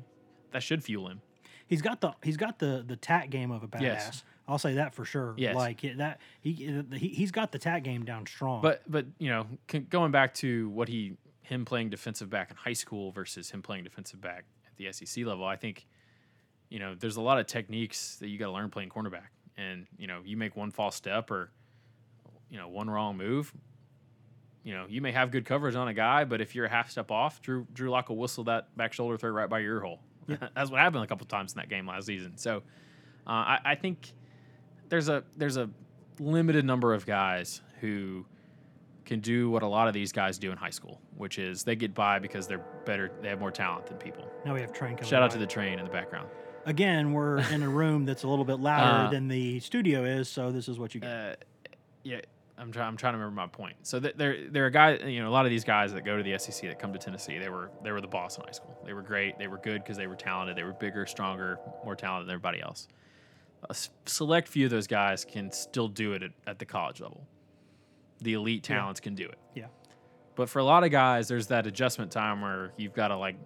that should fuel him. He's got the he's got the the tack game of a badass. Yes. I'll say that for sure. Yes. Like that he, he he's got the tack game down strong. But but you know, going back to what he him playing defensive back in high school versus him playing defensive back at the SEC level, I think you know there's a lot of techniques that you got to learn playing cornerback, and you know you make one false step or you know one wrong move. You know, you may have good coverage on a guy, but if you're a half step off, Drew Drew Lock will whistle that back shoulder throw right by your ear hole. Yeah. That's what happened a couple times in that game last season. So, uh, I, I think there's a there's a limited number of guys who can do what a lot of these guys do in high school, which is they get by because they're better, they have more talent than people. now we have train coming. Shout out by. to the train in the background. Again. We're in a room that's a little bit louder Uh, than the studio is, so this is what you get. Uh, yeah, I'm trying. I'm trying to remember my point. So th- there, there are guys. You know, a lot of these guys that go to the SEC that come to Tennessee, they were they were the boss in high school. They were great. They were good because they were talented. They were bigger, stronger, more talented than everybody else. A s- select few of those guys can still do it at, at the college level. The elite talents can do it. yeah. But for a lot of guys, there's that adjustment time where you've got to like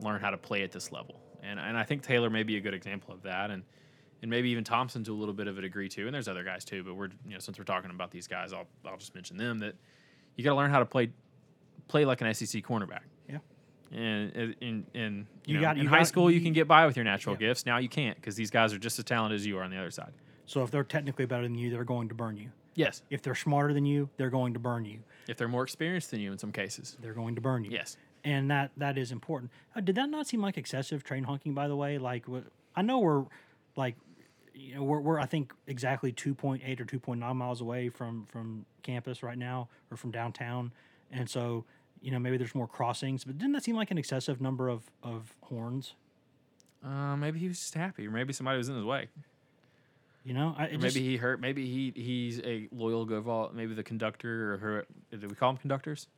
learn how to play at this level. And and I think Taylor may be a good example of that. And and maybe even Thompson to a little bit of a degree too. And there's other guys too. But we're you know since we're talking about these guys, I'll I'll just mention them that you got to learn how to play play like an SEC cornerback. Yeah. And in in, you, You know, got- in you high got- school you can get by with your natural Yeah. gifts. Now you can't because these guys are just as talented as you are on the other side. So if they're technically better than you, they're going to burn you. Yes. If they're smarter than you, they're going to burn you. If they're more experienced than you in some cases. They're going to burn you. Yes. And that that is important. Uh, did that not seem like excessive train honking? By the way, like I know we're like, you know, we're, we're I think exactly two point eight or two point nine miles away from from campus right now or from downtown, and so you know maybe there's more crossings. But didn't that seem like an excessive number of of horns? Uh, maybe he was just happy, or maybe somebody was in his way. You know, I, Or just, maybe he hurt. Maybe he he's a loyal Goval. Maybe the conductor or her. Do we call them conductors?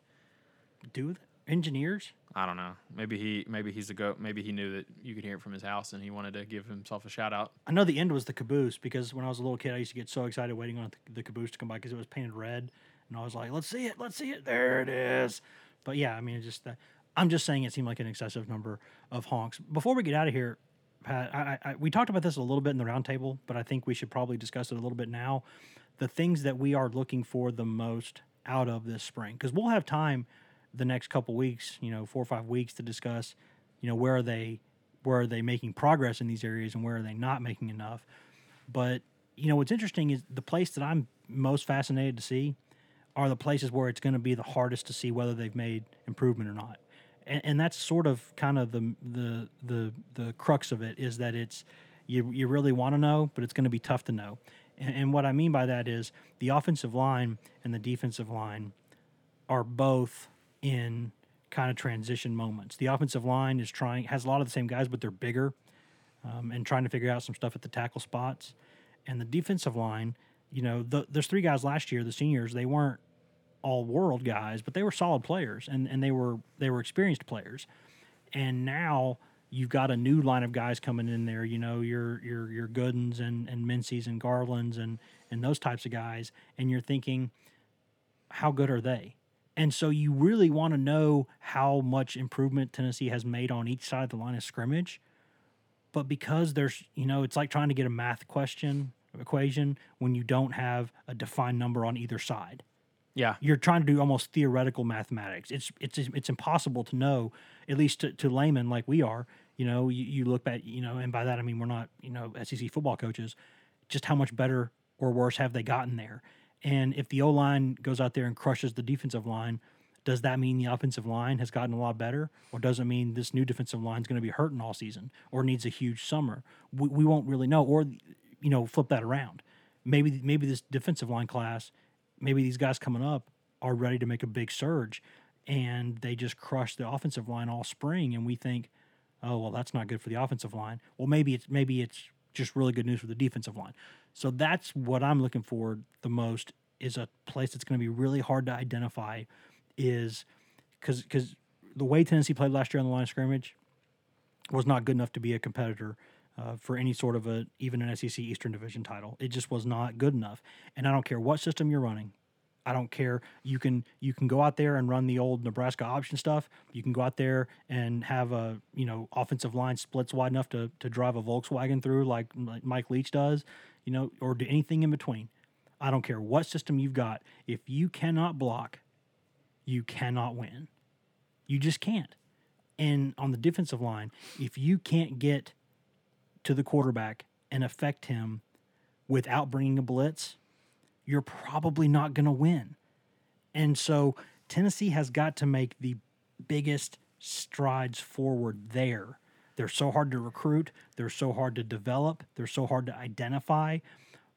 do engineers. I don't know. Maybe he maybe he's a go. Maybe he knew that you could hear it from his house, and he wanted to give himself a shout out. I know the end was the caboose because when I was a little kid, I used to get so excited waiting on the, the caboose to come by because it was painted red, and I was like, "Let's see it, let's see it." There it is. But yeah, I mean, it just uh, I'm just saying it seemed like an excessive number of honks. Before we get out of here, Pat, I, I, we talked about this a little bit in the roundtable, but I think we should probably discuss it a little bit now. The things that we are looking for the most out of this spring, because we'll have time the next couple weeks, you know, four or five weeks to discuss, you know, where are they, where are they making progress in these areas and where are they not making enough. But you know, what's interesting is the place that I'm most fascinated to see are the places where it's going to be the hardest to see whether they've made improvement or not. And, and that's sort of kind of the the the the crux of it is that it's you you really want to know, but it's going to be tough to know. And, and what I mean by that is the offensive line and the defensive line are both in kind of transition moments. The offensive line is trying has a lot of the same guys, but they're bigger um, and trying to figure out some stuff at the tackle spots. And the defensive line, you know, the, there's three guys last year, the seniors. They weren't all world guys, but they were solid players and, and they were they were experienced players. And now you've got a new line of guys coming in there. You know, your your your Goodens and and Mincy's and Garlands and and those types of guys. And you're thinking, how good are they? And so you really want to know how much improvement Tennessee has made on each side of the line of scrimmage. But because there's, you know, it's like trying to get a math question equation when you don't have a defined number on either side. Yeah. You're trying to do almost theoretical mathematics. It's it's it's impossible to know, at least to, to laymen like we are. You know, you, you look at you know, and by that I mean we're not you know SEC football coaches. Just how much better or worse have they gotten there? And if the O line goes out there and crushes the defensive line, does that mean the offensive line has gotten a lot better, or does it mean this new defensive line is going to be hurting all season, or needs a huge summer? We, we won't really know. Or you know, flip that around. Maybe maybe this defensive line class, maybe these guys coming up are ready to make a big surge, and they just crush the offensive line all spring, and we think, oh well, that's not good for the offensive line. Well, maybe it's maybe it's just really good news for the defensive line. So that's what I'm looking for the most is a place that's going to be really hard to identify is because because the way Tennessee played last year on the line of scrimmage was not good enough to be a competitor uh, for any sort of a even an SEC Eastern Division title. It just was not good enough. And I don't care what system you're running. I don't care. You can you can go out there and run the old Nebraska option stuff. You can go out there and have a you know offensive line splits wide enough to to drive a Volkswagen through like, like Mike Leach does. You know, or do anything in between. I don't care what system you've got. If you cannot block, you cannot win. You just can't. And on the defensive line, if you can't get to the quarterback and affect him without bringing a blitz, you're probably not going to win. And so Tennessee has got to make the biggest strides forward there. They're so hard to recruit, they're so hard to develop, they're so hard to identify,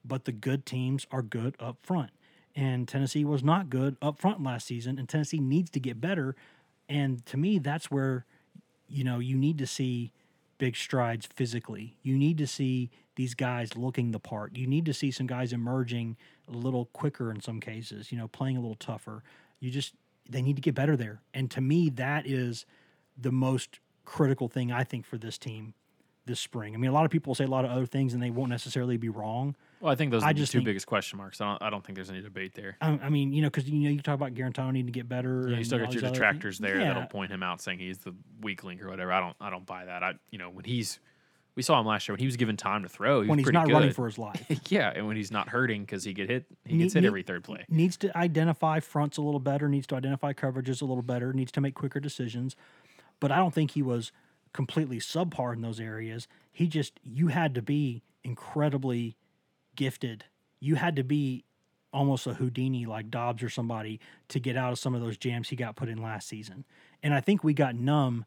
but the good teams are good up front. And Tennessee was not good up front last season, and Tennessee needs to get better. And to me, that's where, you know, you need to see big strides physically. You need to see these guys looking the part. You need to see some guys emerging a little quicker in some cases, you know, playing a little tougher. You just, they need to get better there. And to me, that is the most critical thing I think for this team this spring. I mean, a lot of people say a lot of other things and they won't necessarily be wrong. Well, I think those are I the just two think- biggest question marks. I don't, I don't think there's any debate there. I, I mean, you know, because you know you talk about Guarantano needing to get better. Yeah, you and still all got these your other detractors things. there Yeah, that'll point him out, saying he's the weak link or whatever. I don't, I don't buy that. I, you know, when he's, we saw him last year when he was given time to throw. He when was he's pretty not good. running for his life. yeah, and when he's not hurting because he get hit, he Ne- gets hit ne- every third play. Needs to identify fronts a little better. Needs to identify coverages a little better. Needs to make quicker decisions. But I don't think he was completely subpar in those areas. He just you had to be incredibly gifted. You had to be almost a Houdini like Dobbs or somebody to get out of some of those jams he got put in last season. And I think we got numb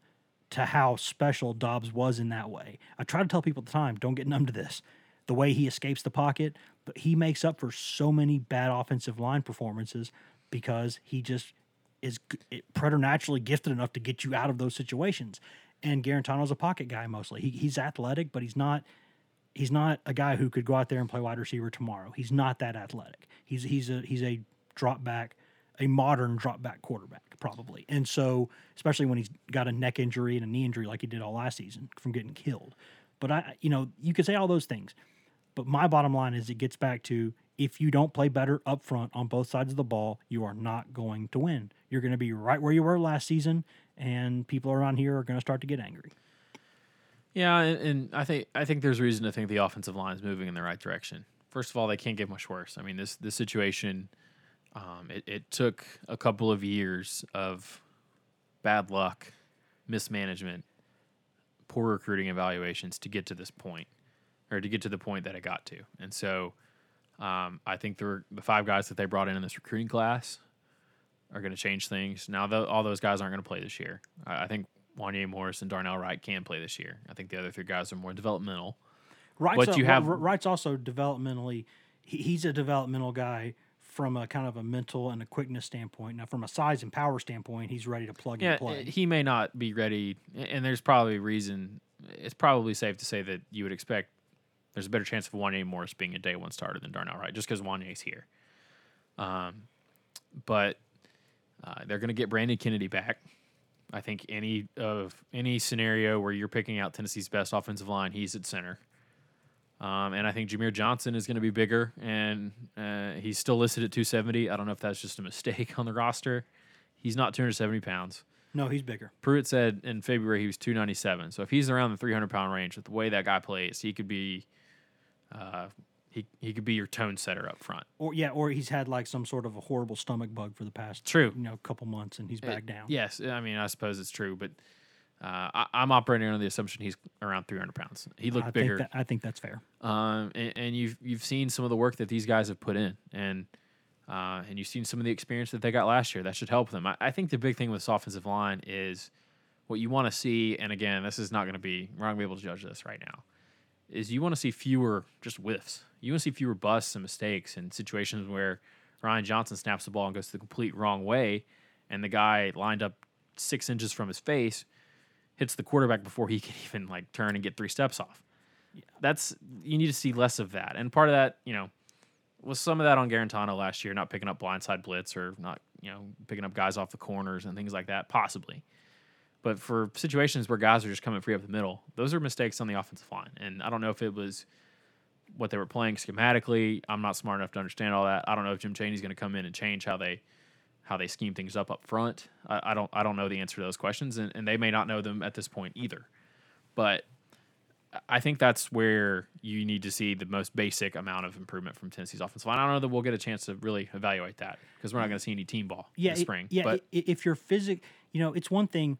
to how special Dobbs was in that way. I try to tell people at the time, don't get numb to this. The way he escapes the pocket, but he makes up for so many bad offensive line performances because he just is preternaturally gifted enough to get you out of those situations. And Guarantano's a pocket guy mostly. He, he's athletic, but he's not he's not a guy who could go out there and play wide receiver tomorrow. He's not that athletic. He's he's a he's a drop back, a modern drop back quarterback probably. And so, especially when he's got a neck injury and a knee injury like he did all last season from getting killed. But I you know, you could say all those things. But my bottom line is it gets back to if you don't play better up front on both sides of the ball, you are not going to win. You're going to be right where you were last season and people around here are going to start to get angry. Yeah, and, and I think I think there's reason to think the offensive line is moving in the right direction. First of all, they can't get much worse. I mean, this this situation, um, it, it took a couple of years of bad luck, mismanagement, poor recruiting evaluations to get to this point, or to get to the point that it got to. And so, um, I think the the five guys that they brought in in this recruiting class are going to change things. Now, tho- all those guys aren't going to play this year. I, I think Wanya Morris and Darnell Wright can play this year. I think the other three guys are more developmental. Wright's But a- you have- Wright's also developmentally. He, he's a developmental guy from a kind of a mental and a quickness standpoint. Now, from a size and power standpoint, he's ready to plug Yeah, and play. he may not be ready, and there's probably reason. It's probably safe to say that you would expect there's a better chance of Wanya Morris being a day one starter than Darnell Wright, just because Wanya's here. Um, but uh, they're going to get Brandon Kennedy back. I think any of any scenario where you're picking out Tennessee's best offensive line, he's at center. Um, and I think Jahmir Johnson is going to be bigger, and uh, he's still listed at 270. I don't know if that's just a mistake on the roster. He's not 270 pounds. no, he's bigger. Pruitt said in February he was 297. So if he's around the 300 pound range with the way that guy plays, he could be, uh, he he could be your tone setter up front. Or yeah, or he's had like some sort of a horrible stomach bug for the past True. you know couple months, and he's back down. Yes, I mean I suppose it's true, but uh, I, I'm operating under the assumption he's around 300 pounds. He looked I bigger. think that, I think that's fair. um, and, and you've you've seen some of the work that these guys have put in, and uh, and you've seen some of the experience that they got last year. That should help them. I, I think the big thing with this offensive line is what you want to see, and again, this is not going to be we're not going to be able to judge this right now. Is you want to see fewer just whiffs. You want to see fewer busts and mistakes and situations where Ryan Johnson snaps the ball and goes the complete wrong way, and the guy lined up six inches from his face hits the quarterback before he can even like turn and get three steps off that's you need to see less of that. And part of that, you know, was some of that on Guarantano last year, not picking up blindside blitz or not, you know, picking up guys off the corners and things like that, possibly. But for situations where guys are just coming free up the middle, those are mistakes on the offensive line. And I don't know if it was what they were playing schematically. I'm not smart enough to understand all that. I don't know if Jim Chaney's going to come in and change how they how they scheme things up up front. I, I don't I don't know the answer to those questions, and, and they may not know them at this point either. But I think that's where you need to see the most basic amount of improvement from Tennessee's offensive line. I don't know that we'll get a chance to really evaluate that because we're not going to see any team ball yeah, in the it- spring. yeah. but if you're physic, you know, it's one thing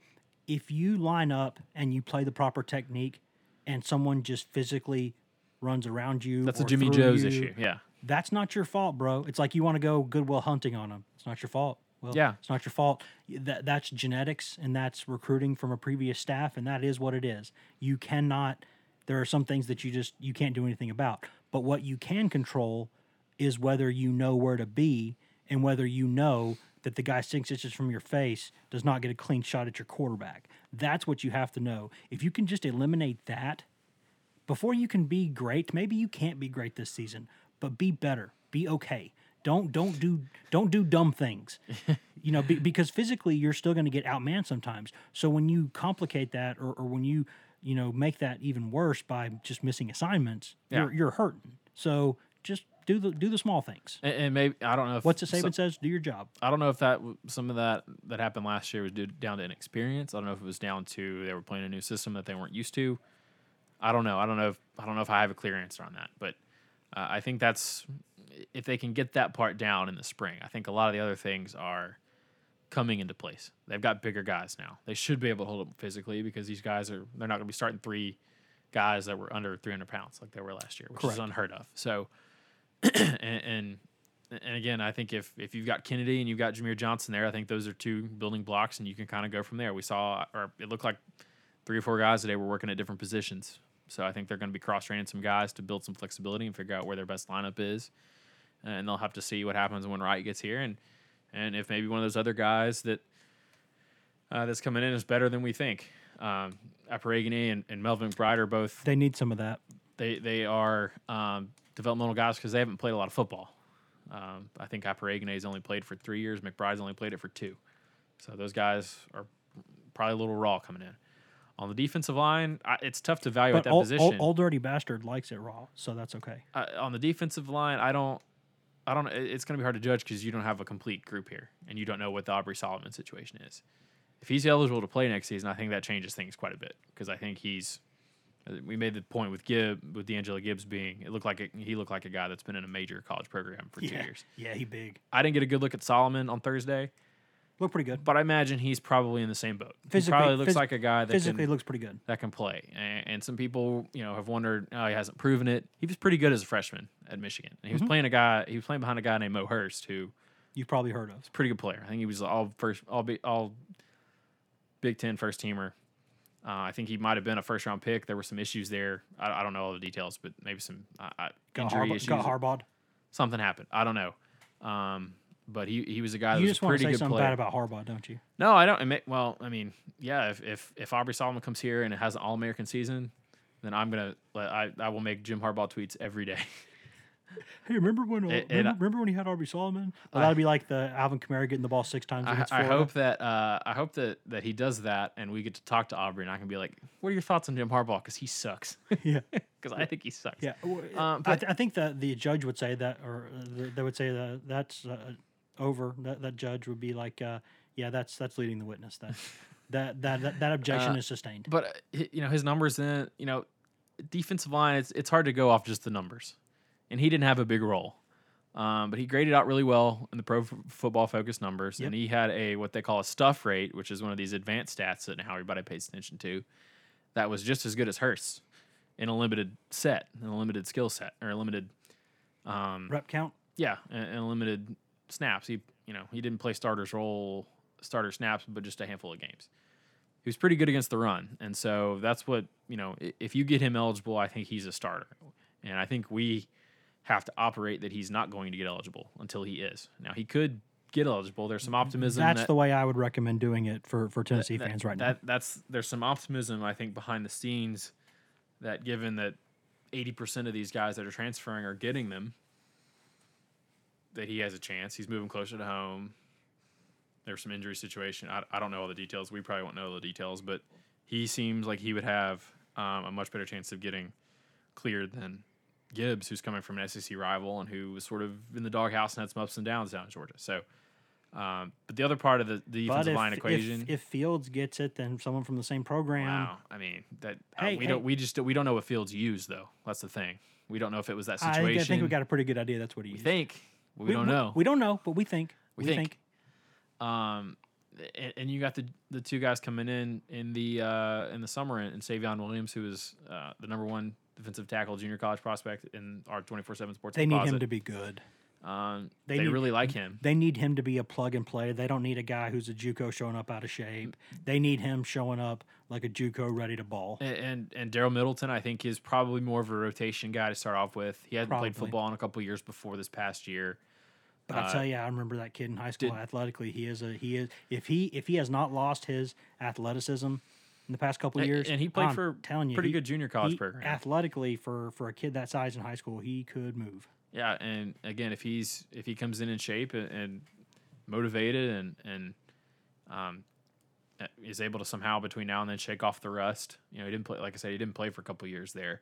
if you line up and you play the proper technique, and someone just physically runs around you. that's a Jimmy Joe's you, issue. Yeah. That's not your fault, bro. It's like you want to go goodwill hunting on them. It's not your fault. Well, Yeah. it's not your fault. That that's genetics and that's recruiting from a previous staff, and that is what it is. You cannot. There are some things that you just you can't do anything about. But what you can control is whether you know where to be and whether you know that the guy six inches from your face does not get a clean shot at your quarterback. That's what you have to know. If you can just eliminate that, before you can be great maybe you can't be great this season but be better be okay don't don't do don't do dumb things you know be, because physically you're still going to get outmanned sometimes so when you complicate that or, or when you you know make that even worse by just missing assignments Yeah. you're, you're hurting so just do the do the small things And, and maybe I don't know if what's it Saban says do your job I don't know if that some of that that happened last year was due down to inexperience. I don't know if it was down to they were playing a new system that they weren't used to. I don't know. I don't know if I don't know if I have a clear answer on that. But uh, I think that's if they can get that part down in the spring. I think a lot of the other things are coming into place. They've got bigger guys now. They should be able to hold up physically because these guys are they're not going to be starting three guys that were under 300 pounds like they were last year, which is unheard of. So and, and and again, I think if if you've got Kennedy and you've got Jahmir Johnson there, I think those are two building blocks, and you can kind of go from there. We saw, or it looked like three or four guys today were working at different positions, so I think they're going to be cross training some guys to build some flexibility and figure out where their best lineup is, and they'll have to see what happens when Wright gets here, and and if maybe one of those other guys that uh, that's coming in is better than we think. Um, Akporoghene and, and Melvin McBride are both they need some of that they they are um, developmental guys because they haven't played a lot of football. Um, I think Akporoghene's only played for three years. McBride's only played it for two. So those guys are probably a little raw coming in. On the defensive line, I, it's tough to evaluate but that old, position. old, old dirty bastard likes it raw so that's okay uh, on the defensive line, I don't, I don't. It's going to be hard to judge because you don't have a complete group here, and you don't know what the Aubrey Solomon situation is. If he's eligible to play next season, I think that changes things quite a bit because I think he's. We made the point with Gibb, with D'Angelo Gibbs being, it looked like a, he looked like a guy that's been in a major college program for two years. yeah he big I didn't get a good look at Solomon on Thursday, look pretty good but I imagine he's probably in the same boat. he probably looks phys- like a guy that physically can, looks pretty good that can play. And, and some people, you know, have wondered, oh, he hasn't proven it. He was pretty good as a freshman at Michigan. And he Mm-hmm. was playing a guy. He was playing behind a guy named Mo Hurst, who's you've probably heard of He's a pretty good player. I think he was all first, all big, all Big Ten first teamer. Uh, I think he might have been a first round pick. There were some issues there. I, I don't know all the details, but maybe some uh, injury issues. got Harbaugh. Something happened. I don't know. Um, but he, he was a guy that You was just a want to pretty say good something player. bad about Harbaugh, don't you? No, I don't. admit- Well, I mean, yeah. If if if Aubrey Solomon comes here and it has an All American season, then I'm gonna I I will make Jim Harbaugh tweets every day. Hey, remember when uh, It- remember, remember when he had Aubrey Solomon? Well, that'd be like the Alvin Kamara getting the ball six times I, I hope that uh, I hope that that he does that and we get to talk to Aubrey and I can be like, what are your thoughts on Jim Harbaugh? Because he sucks. Yeah, Because I think he sucks. yeah. Um, I, th- I think that the judge would say that, or uh, they would say that that's uh, over. That that judge would be like, uh, yeah, that's that's leading the witness. That that that that, that objection Uh, is sustained. But uh, you know his numbers then you know defensive line it's it's hard to go off just the numbers, and he didn't have a big role. Um, but he graded out really well in the pro f- football focus numbers, and he had a what they call a stuff rate, which is one of these advanced stats that now everybody pays attention to. That was just as good as Hurst in a limited set, in a limited skill set, or a limited um, Rep count. yeah, and, and limited snaps. He, you know, he didn't play starters role, starter snaps, but just a handful of games. He was pretty good against the run, and so that's what you know. If you get him eligible, I think he's a starter, and I think we have to operate that he's not going to get eligible until he is. Now he could get eligible. There's some optimism. That's that, the way I would recommend doing it for for Tennessee that- fans right now. that, That's there's some optimism I think behind the scenes that given that 80% of these guys that are transferring are getting them, that he has a chance. He's moving closer to home. There's some injury situation. I, I don't know all the details. We probably won't know the details, but he seems like he would have um, a much better chance of getting cleared than Gibbs, who's coming from an SEC rival and who was sort of in the doghouse and had some ups and downs down in Georgia. So, um, but the other part of the, the defensive if, line equation, if, Fields gets it, then someone from the same program. wow, I mean that uh, Hey, we hey. don't we just we don't know what Fields used though. That's the thing. We don't know if it was that I situation. think, I think we got a pretty good idea. That's what he We used. think we, don't know. We don't know, but we think. We We, think. think. Um, and, and you got the the two guys coming in in the uh, in the summer, and Savion Williams, who is uh, the number one defensive tackle junior college prospect in our twenty four seven sports. They need him to be good. Um, they they need- really like him. They need him to be a plug and play. They don't need a guy who's a JUCO showing up out of shape. They need him showing up like a JUCO ready to ball. And and, and Darel Middleton, I think, is probably more of a rotation guy to start off with. He hadn't played football in a couple years before this past year. But Uh, I tell you, I remember that kid in high school. did- athletically, he is a he is if he if he has not lost his athleticism in the past couple of years, and he played I'm for telling you, pretty he- good junior college he- program. Athletically, for for a kid that size in high school, he could move. Yeah, and again, if he's if he comes in in shape and, and motivated and and um, uh, is able to somehow between now and then shake off the rust, you know, he didn't play. Like I said, he didn't play for a couple years there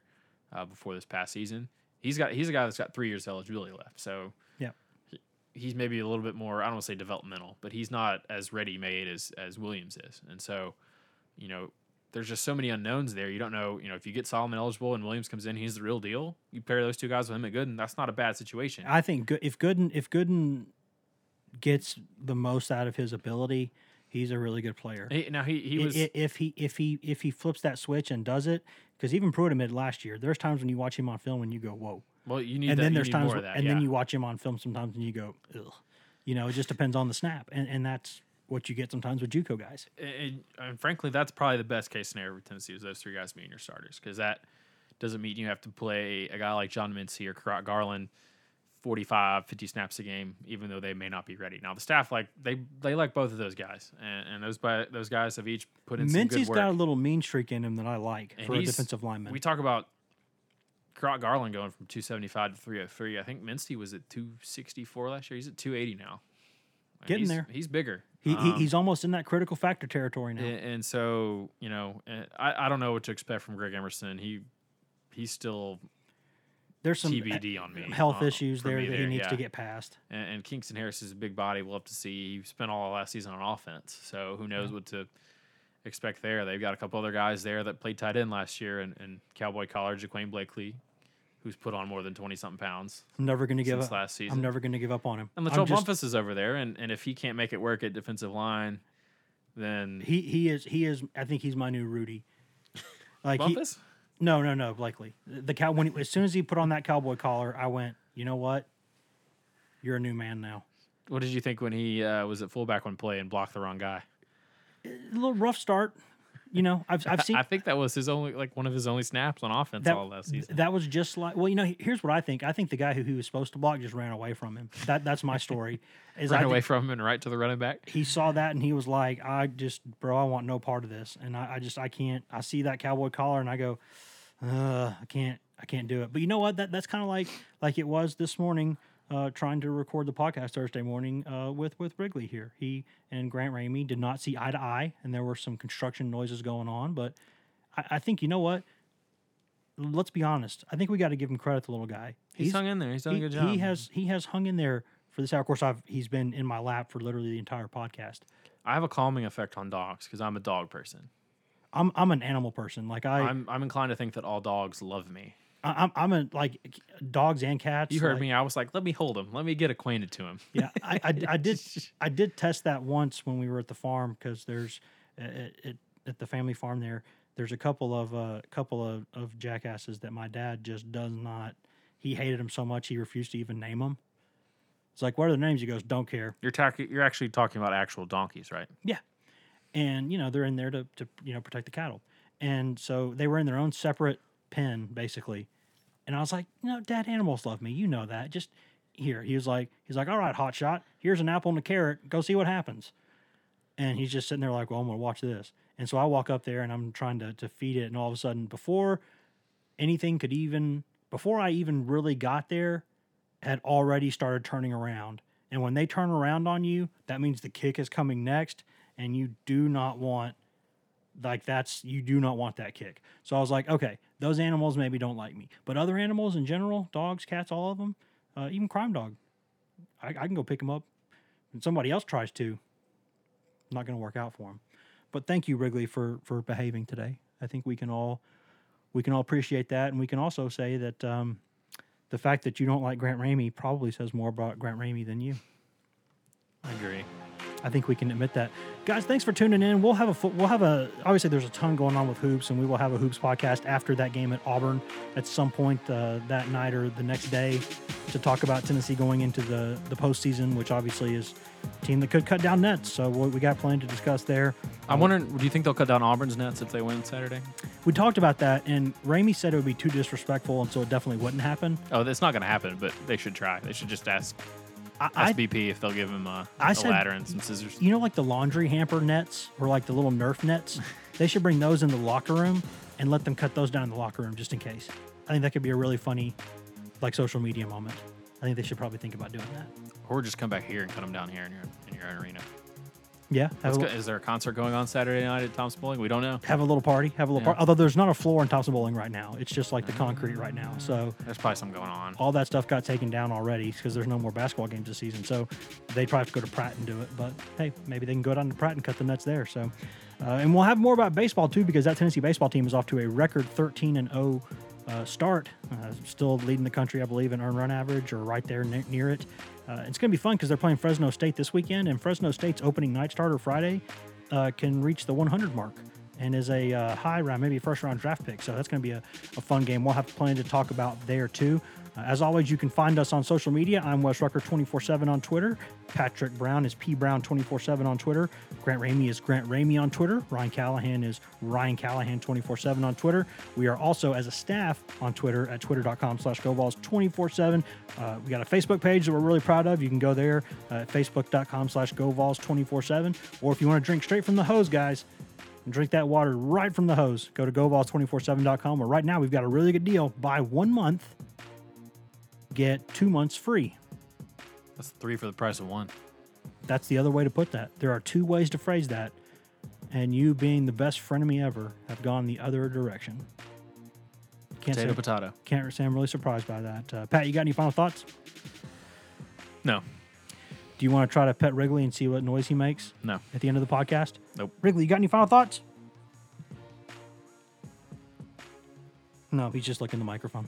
uh, before this past season. He's got he's a guy that's got three years of eligibility left, so Yeah. he- he's maybe a little bit more. I don't want to say developmental, but he's not as ready made as as Williams is, and so you know. There's just so many unknowns there. You don't know, you know, if you get Solomon eligible and Williams comes in, he's the real deal. You pair those two guys with him at Gooden, that's not a bad situation. I think Good- if Gooden if Gooden gets the most out of his ability, he's a really good player. He, now he he was i- if he if he if he flips that switch and does it, because even Pruitt admitted last year, there's times when you watch him on film and you go, "Whoa," well. You need and that, then there's times more wh- of that, and yeah. then you watch him on film sometimes and you go, "Ugh," you know, it just depends on the snap, and and that's what you get sometimes with JUCO guys. and, and frankly, that's probably the best case scenario for Tennessee is those three guys being your starters because that doesn't mean you have to play a guy like John Mincy or Garland 45, 50 snaps a game, even though they may not be ready. Now the staff like they they like both of those guys, and, and those by, those guys have each put in some good Mincy's got a little mean streak in him that I like And for a defensive lineman. We talk about Kurott Garland going from 275 to 303. I think Mincy was at 264 last year. He's at 280 now. Getting he's- there. He's bigger. He, he, Um, he's almost in that critical factor territory now. And, and so, you know, uh, I, I don't know what to expect from Greg Emerson. He he's still There's some TBD on me. health uh, issues there that he needs yeah. to get past. And, and Kingston Harris is a big body. We'll have to see. He spent all of last season on offense, so who knows what to expect there. They've got a couple other guys there that played tight end last year, and, and Cowboy College, Jaquane Blakely, who's put on more than twenty something pounds I'm never going to give up. last season. I'm never going to give up on him. and Latrell Bumpus is over there, and, and if he can't make it work at defensive line, then He he is he is. I think he's my new Rudy. Like he, Bumpus. no no no Blakely. The cow when he, as soon as he put on that cowboy collar, I went. You know what? You're a new man now. What did you think when he uh, was at fullback one play and blocked the wrong guy? A little rough start. You know, I've I've seen I think that was his only like one of his only snaps on offense that, all last season. that was just like well, you know, here's what I think. I think the guy who he was supposed to block just ran away from him. That that's my story. Is Ran I away from him and right to the running back. he saw that and he was like, I just bro, I want no part of this. And I, I just I can't I see that cowboy collar and I go, uh, I can't I can't do it. But you know what? That that's kind of like like it was this morning. Uh, trying to record the podcast Thursday morning uh, with with Wrigley here. He and Grant Ramey did not see eye to eye, and there were some construction noises going on. But I, I think you know what. Let's be honest. I think we got to give him credit, the little guy. He's, hung in there. He's done he, a good job. He has he has hung in there for this hour. Of course, I've he's been in my lap for literally the entire podcast. I have a calming effect on dogs because I'm a dog person. I'm I'm an animal person. Like I, I'm I'm inclined to think that all dogs love me. I I'm I'm a like dogs and cats. You heard like- me. I was like, let me hold him. Let me get acquainted to him. Yeah, I, I, I did I did test that once when we were at the farm because there's at, at, at the family farm there. There's a couple of uh, couple of, of jackasses that my dad just does not. He hated them so much he refused to even name them. It's like, what are the names? He goes, don't care. You're talking. You're actually talking about actual donkeys, right? Yeah. And, you know, they're in there to, to, you know, protect the cattle. And so they were in their own separate pen, basically. And I was like, you know, dad, animals love me. You know that. Just here. He was like, he's like, all right, hot shot. Here's an apple and a carrot. Go see what happens. And he's just sitting there like, well, I'm to watch this. And so I walk up there and I'm trying to, to feed it. And all of a sudden, before anything could even, before I even really got there, had already started turning around. And when they turn around on you, that means the kick is coming next, and you do not want like that's you do not want that kick. So I was like, okay, those animals maybe don't like me, but other animals in general, dogs, cats, all of them, uh, even crime dog, I, I can go pick them up, and somebody else tries to. Not going to work out for him. But thank you, Wrigley, for for behaving today. I think we can all we can all appreciate that, and we can also say that um, the fact that you don't like Grant Ramey probably says more about Grant Ramey than you. I agree. I think we can admit that. Guys, thanks for tuning in. We'll have a we'll have a obviously there's a ton going on with hoops, and we will have a hoops podcast after that game at Auburn at some point uh, that night or the next day to talk about Tennessee going into the the postseason, which obviously is a team that could cut down nets. So we we got plenty to discuss there. I'm wondering, do you think they'll cut down Auburn's nets if they win Saturday? We talked about that, and Ramey said it would be too disrespectful, and so it definitely wouldn't happen. Oh, it's not going to happen, but they should try. They should just ask I, SBP if they'll give him a, I a said- ladder and some scissors. you know, like the laundry hamper nets or like the little Nerf nets. they should bring those in the locker room and let them cut those down in the locker room just in case. I think that could be a really funny, like social media moment. I think they should probably think about doing that. Or just come back here and cut them down here in your in your own arena. Yeah, have a, go- is there a concert going on Saturday night at Thompson Boling? We don't know. have a little party. Have a little Yeah. party. Although there's not a floor in Thompson Boling right now. It's just like the concrete right now. So There's probably something going on. all that stuff got taken down already because there's no more basketball games this season. So they probably have to go to Pratt and do it. But hey, maybe they can go down to Pratt and cut the nuts there. So, uh, and we'll have more about baseball too because that Tennessee baseball team is off to a record 13 and 0 uh, start. Uh, still leading the country, I believe, in earn run average or right there ne- near it. Uh, it's going to be fun because they're playing Fresno State this weekend, and Fresno State's opening night starter Friday uh, can reach the 100 mark and is a uh, high round, maybe a first round draft pick. So that's going to be a, a fun game. We'll have plenty to talk about there too. Uh, as always, you can find us on social media. I'm Wes Rucker 24 7 on Twitter. Patrick Brown is P Brown 24 7 on Twitter. Grant Ramey is Grant Ramey on Twitter. Ryan Callahan is Ryan Callahan 24 7 on Twitter. We are also as a staff on Twitter at twitter.com slash GoVols 24 7. Uh, We got a Facebook page that we're really proud of. You can go there uh, at facebook.com slash GoVols 24 7. Or if you want to drink straight from the hose, guys, and drink that water right from the hose. Go to GoVols247.com. Where right now we've got a really good deal. Buy one month, get two months free. That's three for the price of one. That's the other way to put that. There are two ways to phrase that. And you, being the best frenemy ever, have gone the other direction. Can't Potato, say, potato. can't say I'm really surprised by that. Uh, Pat, you got any final thoughts? No, Do you want to try to pet Wrigley and see what noise he makes no. at the end of the podcast? Nope. Wrigley, you got any final thoughts? No, he's just looking at the microphone.